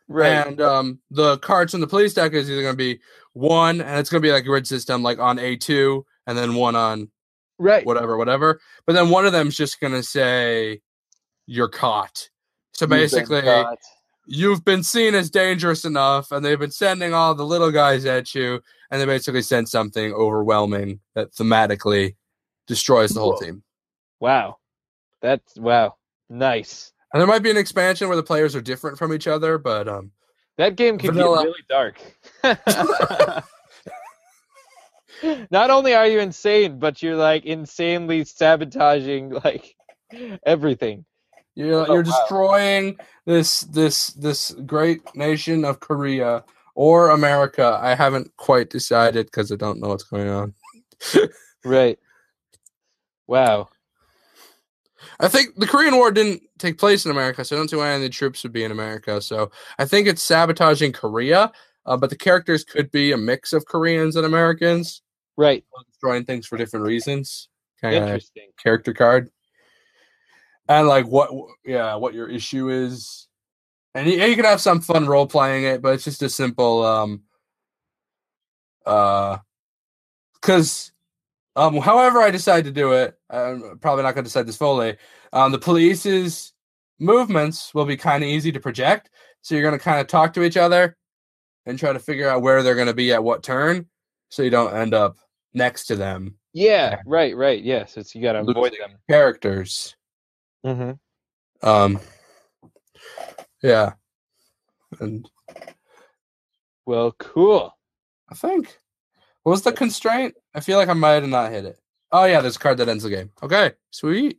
right. And um, the cards from the police deck is either going to be one, and it's going to be like a grid system, like on A2, and then one on right. whatever, whatever. But then one of them's just going to say, you're caught. So You've been basically, caught. you've been seen as dangerous enough, and they've been sending all the little guys at you, and they basically sent something overwhelming that thematically destroys the whole Whoa. team. wow. That's wow. Nice. And there might be an expansion where the players are different from each other, but um, That game can Vanilla. get really dark. Not only are you insane, but you're like insanely sabotaging like everything. You're Oh, you're wow. destroying this this this great nation of Korea or America. I haven't quite decided because I don't know what's going on. Right. Wow. I think the Korean War didn't take place in America, so I don't see why any troops would be in America. So I think it's sabotaging Korea, uh, but the characters could be a mix of Koreans and Americans, Right. destroying things for different reasons. Kind of Interesting. character card, and like what, yeah, what your issue is, and you, you can have some fun role playing it, but it's just a simple, um, uh, because, um, however I decide to do it, I'm probably not going to decide this fully. Um, the police's movements will be kind of easy to project, so you're going to kind of talk to each other and try to figure out where they're going to be at what turn, so you don't end up next to them. Yeah. Right. Right. Yes. it's you got to avoid them. Characters. Mm-hmm. Um, yeah, and Well, cool. I think what was the constraint? I feel like I might have not hit it. Oh yeah, there's a card that ends the game. Okay, sweet.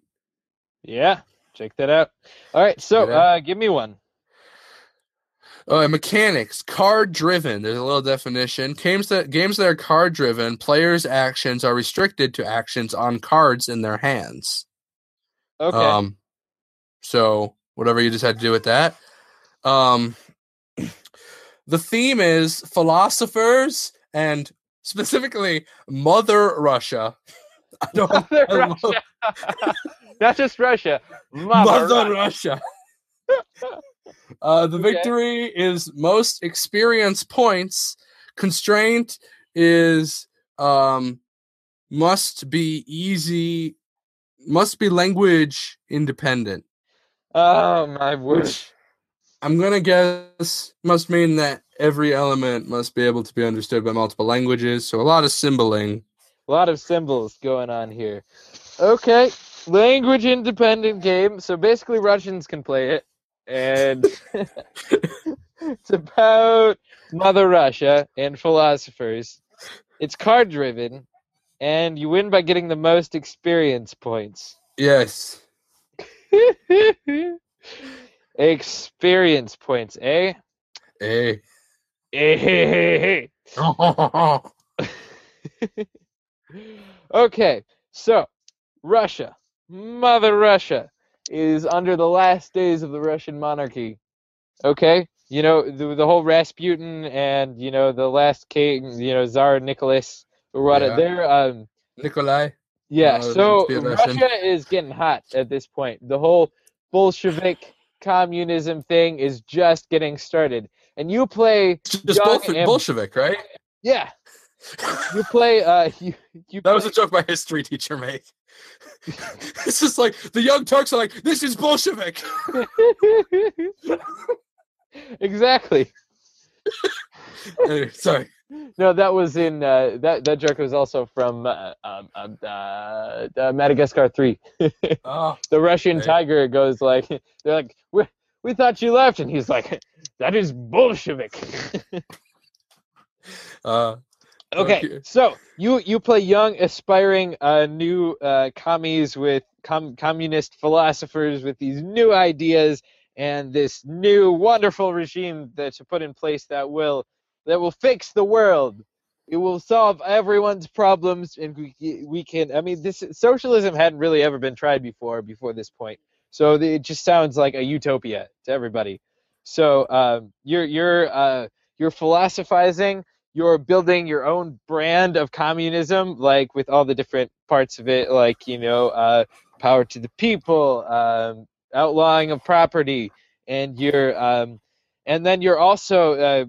Yeah. Check that out. All right. So, Yeah. uh, give me one. Uh, mechanics, card driven. There's a little definition. Games that games that are card driven, players' actions are restricted to actions on cards in their hands. Okay. Um, so whatever you just had to do with that. Um, the theme is philosophers and specifically Mother Russia. I don't Mother I love- Russia. Not just Russia. Mother, Mother Russia. Russia. uh, the Okay. victory is most experience points. Constraint is um, must be easy, must be language independent. Oh my word. Which I'm gonna guess must mean that every element must be able to be understood by multiple languages. So a lot of symboling. A lot of symbols going on here. Okay. language independent game. So basically, Russians can play it, and it's about Mother Russia and philosophers. It's card driven, and you win by getting the most experience points. Yes. experience points, eh? Hey. Eh. okay, so Russia, Mother Russia, is under the last days of the Russian monarchy. Okay, you know the the whole Rasputin and you know the last king, you know Tsar Nicholas what? Yeah. They're um Nikolai. yeah. Uh, so be a Russian. Russia is getting hot at this point. The whole Bolshevik communism thing is just getting started, and you play Just Bolshevik, and- Bolshevik, right? yeah. You play uh you you That was a joke my history teacher made. it's just like the young Turks are like, this is Bolshevik. exactly. Anyway, sorry. No, that was in uh, that that joke was also from uh, um, um, uh, uh, Madagascar Three. Oh, the Russian tiger goes like, they're like, we we thought you left, and he's like, that is Bolshevik. uh, okay, so you you play young, aspiring, uh, new uh, commies with com- communist philosophers with these new ideas and this new wonderful regime that's put in place that will that will fix the world. It will solve everyone's problems, and we we can. I mean, this socialism hadn't really ever been tried before before this point, so the- it just sounds like a utopia to everybody. So um, you're you're uh, you're philosophizing. You're building your own brand of communism, like with all the different parts of it, like you know, uh, power to the people, um, outlawing of property, and you're um, and then you're also uh,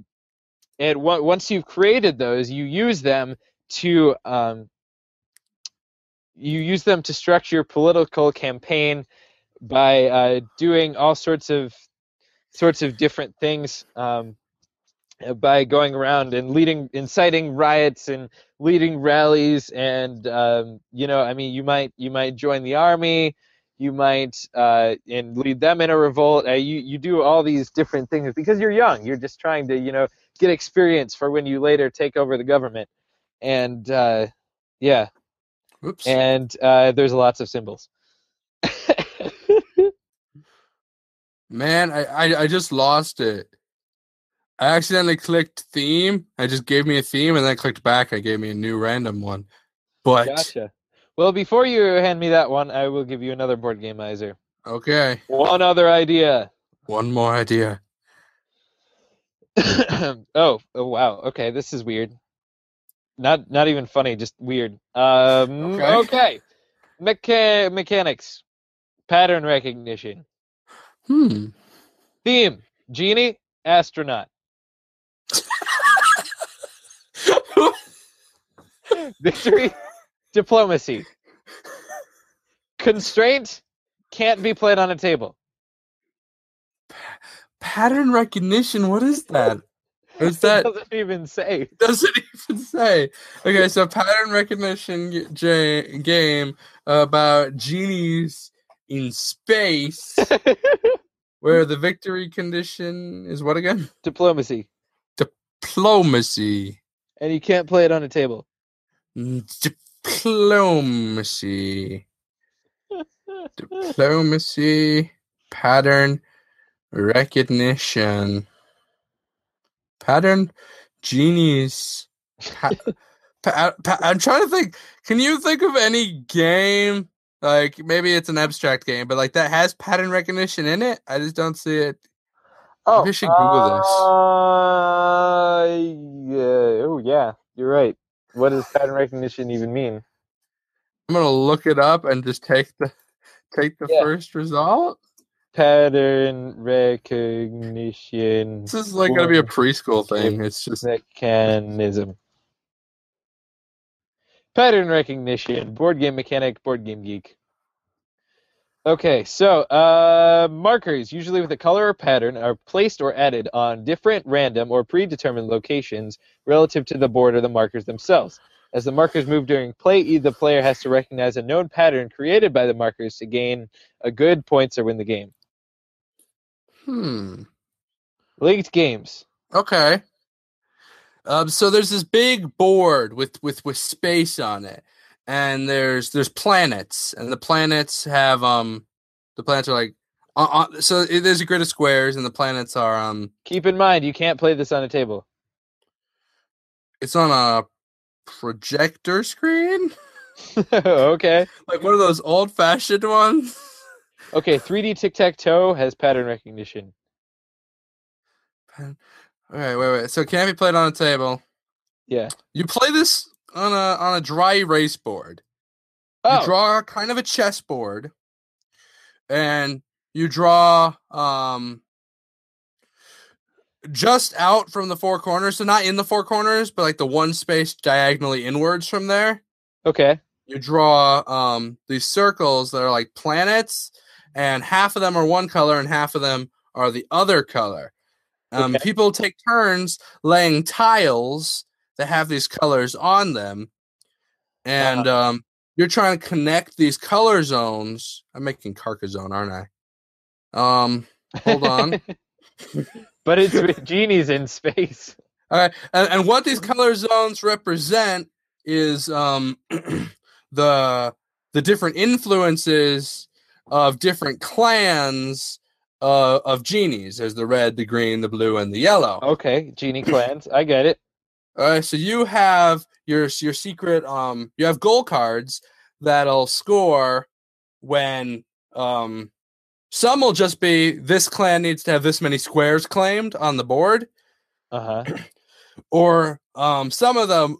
and on- once you've created those, you use them to um, you use them to structure your political campaign by uh, doing all sorts of sorts of different things um, by going around and leading inciting riots and leading rallies and um, you know I mean you might you might join the army you might uh, and lead them in a revolt. Uh, you you do all these different things because you're young. You're just trying to you know get experience for when you later take over the government and uh, yeah oops. and uh, there's lots of symbols Man, I, I I just lost it. I accidentally clicked theme. I just gave me a theme, and then I clicked back. I gave me a new random one. But gotcha well before you hand me that one i will give you another Boardgamizer okay, one other idea one more idea. oh, oh wow. Okay, this is weird. Not not even funny, just weird. Um Okay. okay. Mecha- mechanics. Pattern recognition. Hmm. Theme. Genie, astronaut. Victory, diplomacy. Constraint, can't be played on a table. Pattern recognition. What is that? Is It that doesn't even say. doesn't even say? Okay, so pattern recognition j- game about genies in space, where the victory condition is what again? diplomacy. Diplomacy. And you can't play it on a table. Diplomacy. Diplomacy. Pattern recognition. Pattern genies. Pa- pa- pa- I'm trying to think. Can you think of any game? Like maybe it's an abstract game, but like that has pattern recognition in it. I just don't see it. Oh, I should Google this. Uh, yeah. Oh, yeah. You're right. What does pattern recognition even mean? I'm gonna look it up and just take the take the Yeah. first result. Pattern recognition This is like gonna be a preschool thing. It's just mechanism. Pattern recognition, board game mechanic, board game geek. Okay, so uh, markers, usually with a color or pattern, are placed or added on different random or predetermined locations relative to the board or the markers themselves. As the markers move during play, either player has to recognize a known pattern created by the markers to gain a good points or win the game. Hmm. Linked games. Okay. Um, so there's this big board with with with space on it, and there's there's planets, and the planets have um the planets are like uh, uh, so it, there's a grid of squares, and the planets are um Keep in mind, you can't play this on a table. it's on a projector screen, okay. like one of those old fashioned ones. Okay, 3D tic tac toe has pattern recognition. All right, wait, wait. So can't be played on a table. Yeah. You play this on a on a dry erase board. Oh. You draw kind of a chessboard, and you draw um just out from the four corners. So not in the four corners, but like the one space diagonally inwards from there. okay. You draw um these circles that are like planets, and half of them are one color and half of them are the other color. Um, Okay. People take turns laying tiles that have these colors on them, and um, you're trying to connect these color zones. I'm making Carcassonne, aren't I? Um, hold on. but it's with genies in space. All right, and, and what these color zones represent is um, the the different influences of different clans uh, of genies. There's the red, the green, the blue, and the yellow. Okay, genie clans. I get it. All right, so you have your your secret. Um, you have goal cards that'll score when um, some will just be this clan needs to have this many squares claimed on the board, Uh huh. or um, some of the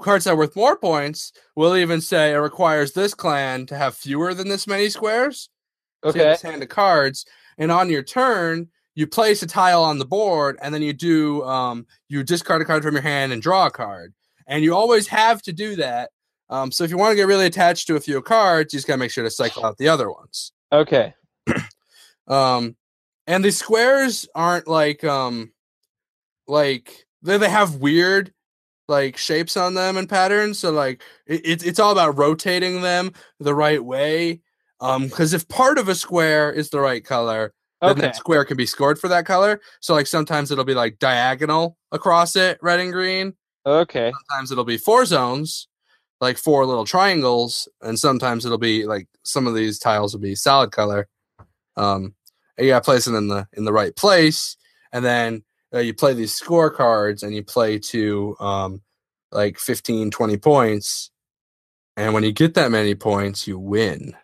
cards that are worth more points will even say it requires this clan to have fewer than this many squares. So you have Okay. this hand of cards, and on your turn, you place a tile on the board, and then you do um, you discard a card from your hand and draw a card, and you always have to do that. Um, so if you want to get really attached to a few cards, you just gotta make sure to cycle out the other ones. Okay. Um, and the squares aren't like um, like they they have weird like shapes on them and patterns. So like it, it's it's all about rotating them the right way. Um, because if part of a square is the right color, then Okay. that square can be scored for that color. So like sometimes it'll be like diagonal across it, red and green. Okay. Sometimes it'll be four zones, like four little triangles, and sometimes it'll be like some of these tiles will be solid color. Um, you gotta place it in the in the right place, and then uh, you play these scorecards and you play to um, like 15, 20 points. And when you get that many points, you win.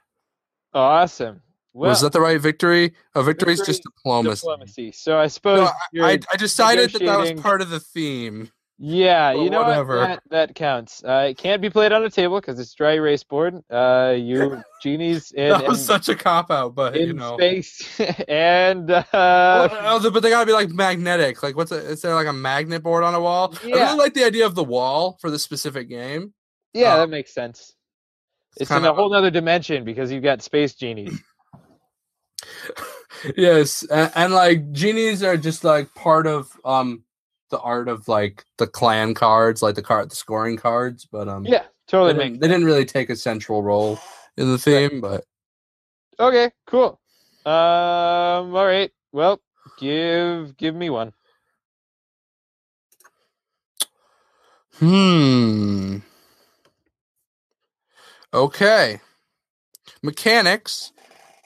Awesome. Well, Was that the right victory? A victory is just diplomacy. diplomacy. So I suppose No, I, I decided that that was part of the theme. Yeah, you know whatever. what? That, that counts. Uh, it can't be played on a table because it's dry erase board. Uh, you genies in, that was in- such a cop out, but in you know. space and uh, Well, but they gotta be like magnetic. Like, what's a, is there like a magnet board on a wall? I Yeah. really like the idea of the wall for this specific game. yeah, uh, that makes sense. It's kind in a whole nother dimension because you've got space genies. yes, and, and like genies are just like part of um the art of like the clan cards, like the card, the scoring cards. But um, Yeah, they totally didn't, they didn't really take a central role in the theme. But Okay, cool. Um, all right. Well, give give me one. hmm, okay, mechanics,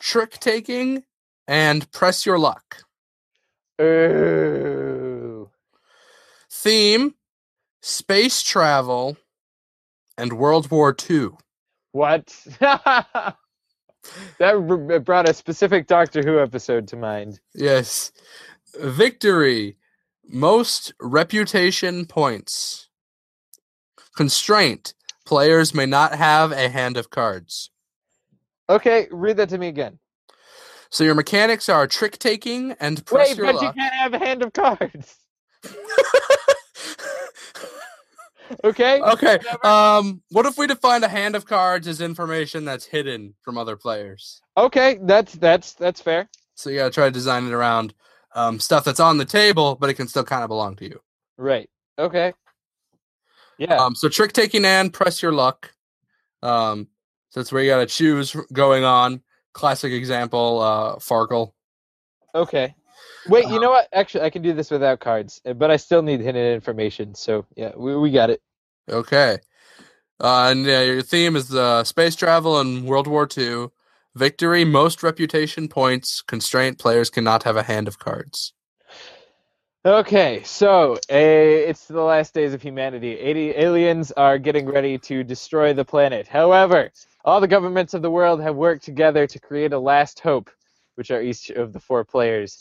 trick taking, and press your luck. Ooh. Theme space travel and World War II. What? that r- brought a specific Doctor Who episode to mind. Yes. Victory most reputation points. Constraint players may not have a hand of cards. Okay, read that to me again. So your mechanics are trick taking and press Wait, your but you can't have a hand of cards. Okay. okay. Um what if we define a hand of cards as information that's hidden from other players? Okay, that's that's that's fair. So you gotta try to design it around um, stuff that's on the table, but it can still kind of belong to you. Right. Okay. Yeah. Um, so trick taking and press your luck. Um, so that's where you got to choose going on. Classic example, uh, Farkle. okay. Wait, you uh, know what? Actually, I can do this without cards, uh, but I still need hidden information. So yeah, we, we got it. Okay. Uh, and uh, your theme is uh, space travel and World War II. Victory, most reputation points. Constraint players cannot have a hand of cards. Okay, so uh, it's the last days of humanity. 80 aliens are getting ready to destroy the planet. However, all the governments of the world have worked together to create a last hope, which are each of the four players.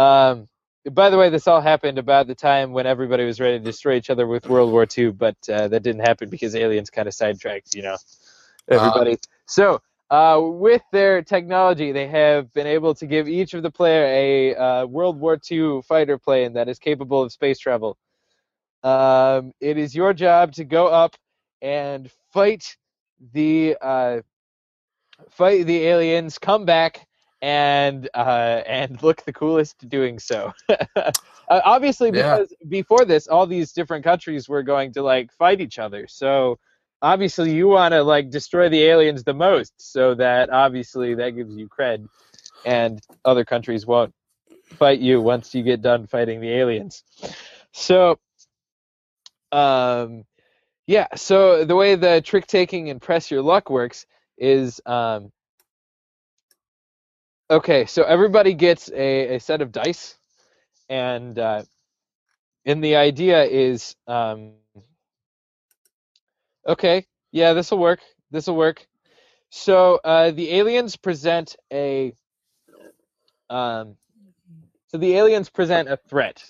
Um, by the way, this all happened about the time when everybody was ready to destroy each other with World War II, but uh, that didn't happen because aliens kind of sidetracked, you know, everybody. so, uh, with their technology, they have been able to give each of the player a uh, World War II fighter plane that is capable of space travel. Um, it is your job to go up and fight the uh, fight the aliens, come back, and uh, and look the coolest doing so. uh, obviously, Yeah. because before this, all these different countries were going to like fight each other. So obviously, you want to like destroy the aliens the most, so that obviously that gives you cred, and other countries won't fight you once you get done fighting the aliens. So, um, yeah. So the way the trick taking and press your luck works is um, Okay, so everybody gets a, a set of dice, and uh, and the idea is, um, okay, yeah, this will work. This will work. So uh, the aliens present a, um, so the aliens present a threat,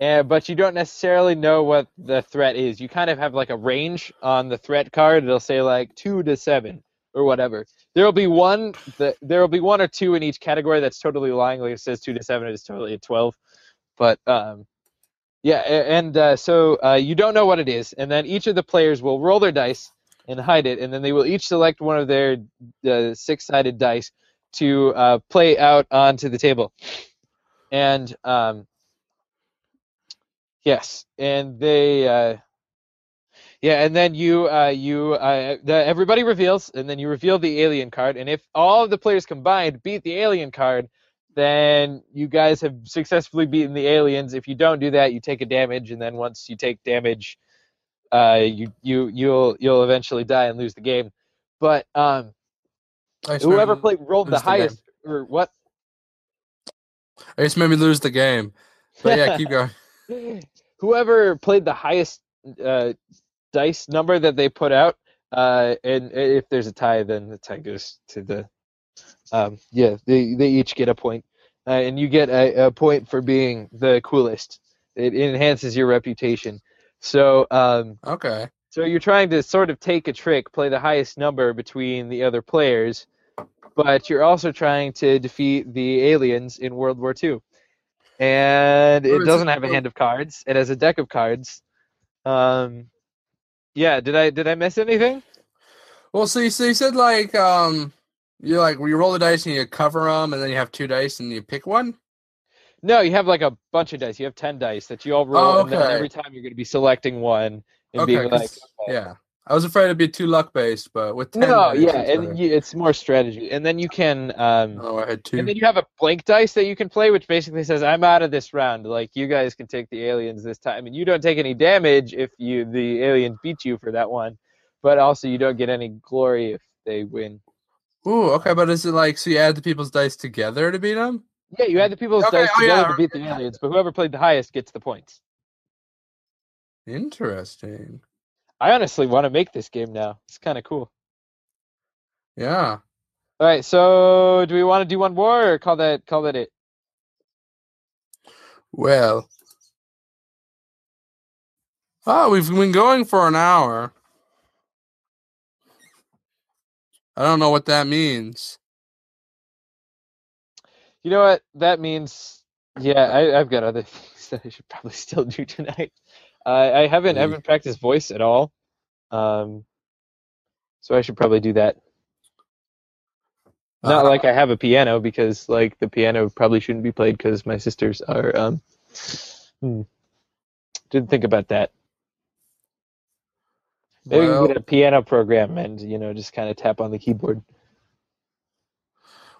uh, but you don't necessarily know what the threat is. You kind of have like a range on the threat card. It'll say like two to seven or whatever. There will be one that there will be one or two in each category that's totally lying. Like it says two to seven, it's totally a twelve. But um, yeah, and uh, so uh, you don't know what it is, and then each of the players will roll their dice and hide it, and then they will each select one of their uh, six-sided dice to uh, play out onto the table. And um, yes, and they. Yeah, and then you uh, you uh, the, everybody reveals, and then you reveal the alien card, and if all of the players combined beat the alien card, then you guys have successfully beaten the aliens. If you don't do that, you take a damage, and then once you take damage, uh, you you you'll you'll eventually die and lose the game. But um, I whoever played rolled the lose the game. highest, or what? I just made me lose the game. But yeah, keep going. whoever played the highest uh, dice number that they put out, uh, and if there's a tie, then the tie goes to the. Um, yeah, they they each get a point, uh, and you get a, a point for being the coolest. It enhances your reputation. So um, Okay. so you're trying to sort of take a trick, play the highest number between the other players, but you're also trying to defeat the aliens in World War II. And it doesn't have a hand of cards. It has a deck of cards. Um, yeah. Did I did I miss anything? Well, so you, so you said like um, you like you roll the dice and you cover them, and then you have two dice and you pick one. No, you have like a bunch of dice. You have ten dice that you all roll, Oh, and then every time you're going to be selecting one and Okay, being like, 'cause- Yeah, I was afraid it'd be too luck based, but with ten. no, yeah, it's and you, it's more strategy. And then you can um, Oh, I had two. And then you have a blank dice that you can play, which basically says, "I'm out of this round. Like you guys can take the aliens this time, and you don't take any damage if you the aliens beat you for that one, but also you don't get any glory if they win." Ooh, okay, but is it like so you add the people's dice together to beat them? Yeah, you add the people's Okay, dice oh, together yeah, to beat the aliens, but whoever played the highest gets the points. Interesting. I honestly want to make this game now. It's kind of cool. Yeah. All right, so do we want to do one more or call that call that it? Well. Oh, we've been going for an hour. I don't know what that means. You know what that means? Yeah, I, I've got other things that I should probably still do tonight. Uh, I haven't Mm. haven't practiced voice at all, um, so I should probably do that. Not Uh, like I have a piano because like the piano probably shouldn't be played because my sisters are. Um, hmm, didn't think about that. Maybe we Well, can get a piano program and you know just kind of tap on the keyboard.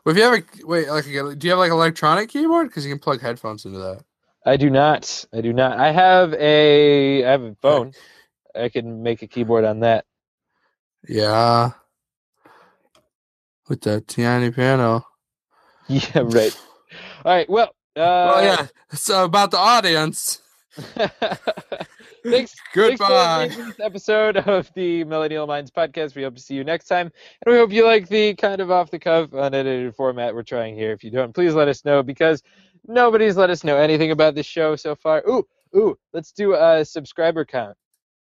Well, if you have a wait, like, do you have like electronic keyboard? Because you can plug headphones into that. I do not. I do not. I have a I have a phone. I can make a keyboard on that. Yeah. With that tiny piano. Yeah, right. All right. Well, uh, well, yeah. So about the audience. thanks. Goodbye. Thanks for this episode of the Millennial Minds podcast. We hope to see you next time, and we hope you like the kind of off the cuff, unedited format we're trying here. If you don't, please let us know because nobody's let us know anything about this show so far. Ooh, ooh, let's do a subscriber count.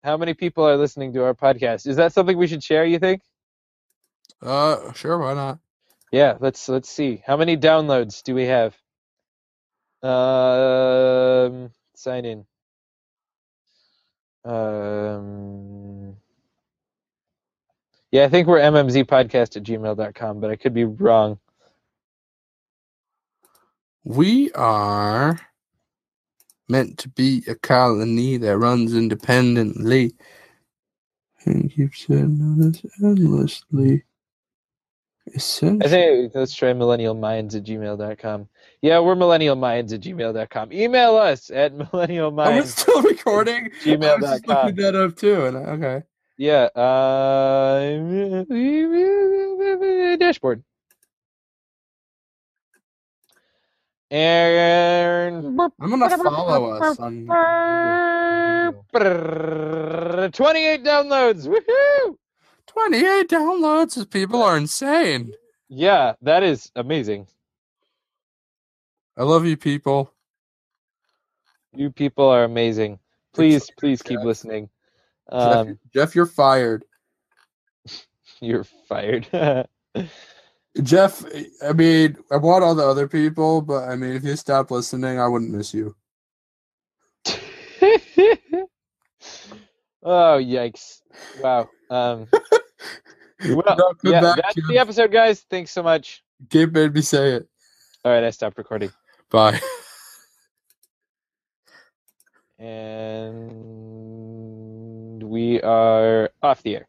How many people are listening to our podcast? Is that something we should share? You think? Uh, sure, why not? Yeah, let's let's see. How many downloads do we have? Um, sign in. Um, yeah, I think we're mmzpodcast at gmail.com, but I could be wrong. We are meant to be a colony that runs independently and keeps saying this endlessly. I think let's try millennialminds at gmail.com. Yeah, we're millennialminds at gmail.com. Email us at Are we millennialminds. still recording? Gmail.com. I was just dot com. looking that up too. And okay. Yeah, uh, dashboard. And I'm gonna follow us on. 28 downloads. Woohoo! 28 downloads. These People are insane. Yeah, that is amazing. I love you, people. You people are amazing. Please, please keep Jeff. listening. Jeff, Um, Jeff, you're fired. you're fired. Jeff, I mean, I want all the other people, but I mean, if you stop listening, I wouldn't miss you. oh yikes! Wow. Um, well, yeah, back, that's Jeff. the episode, guys. Thanks so much. Gabe made me say it. All right, I stopped recording, Bye. and we are off the air.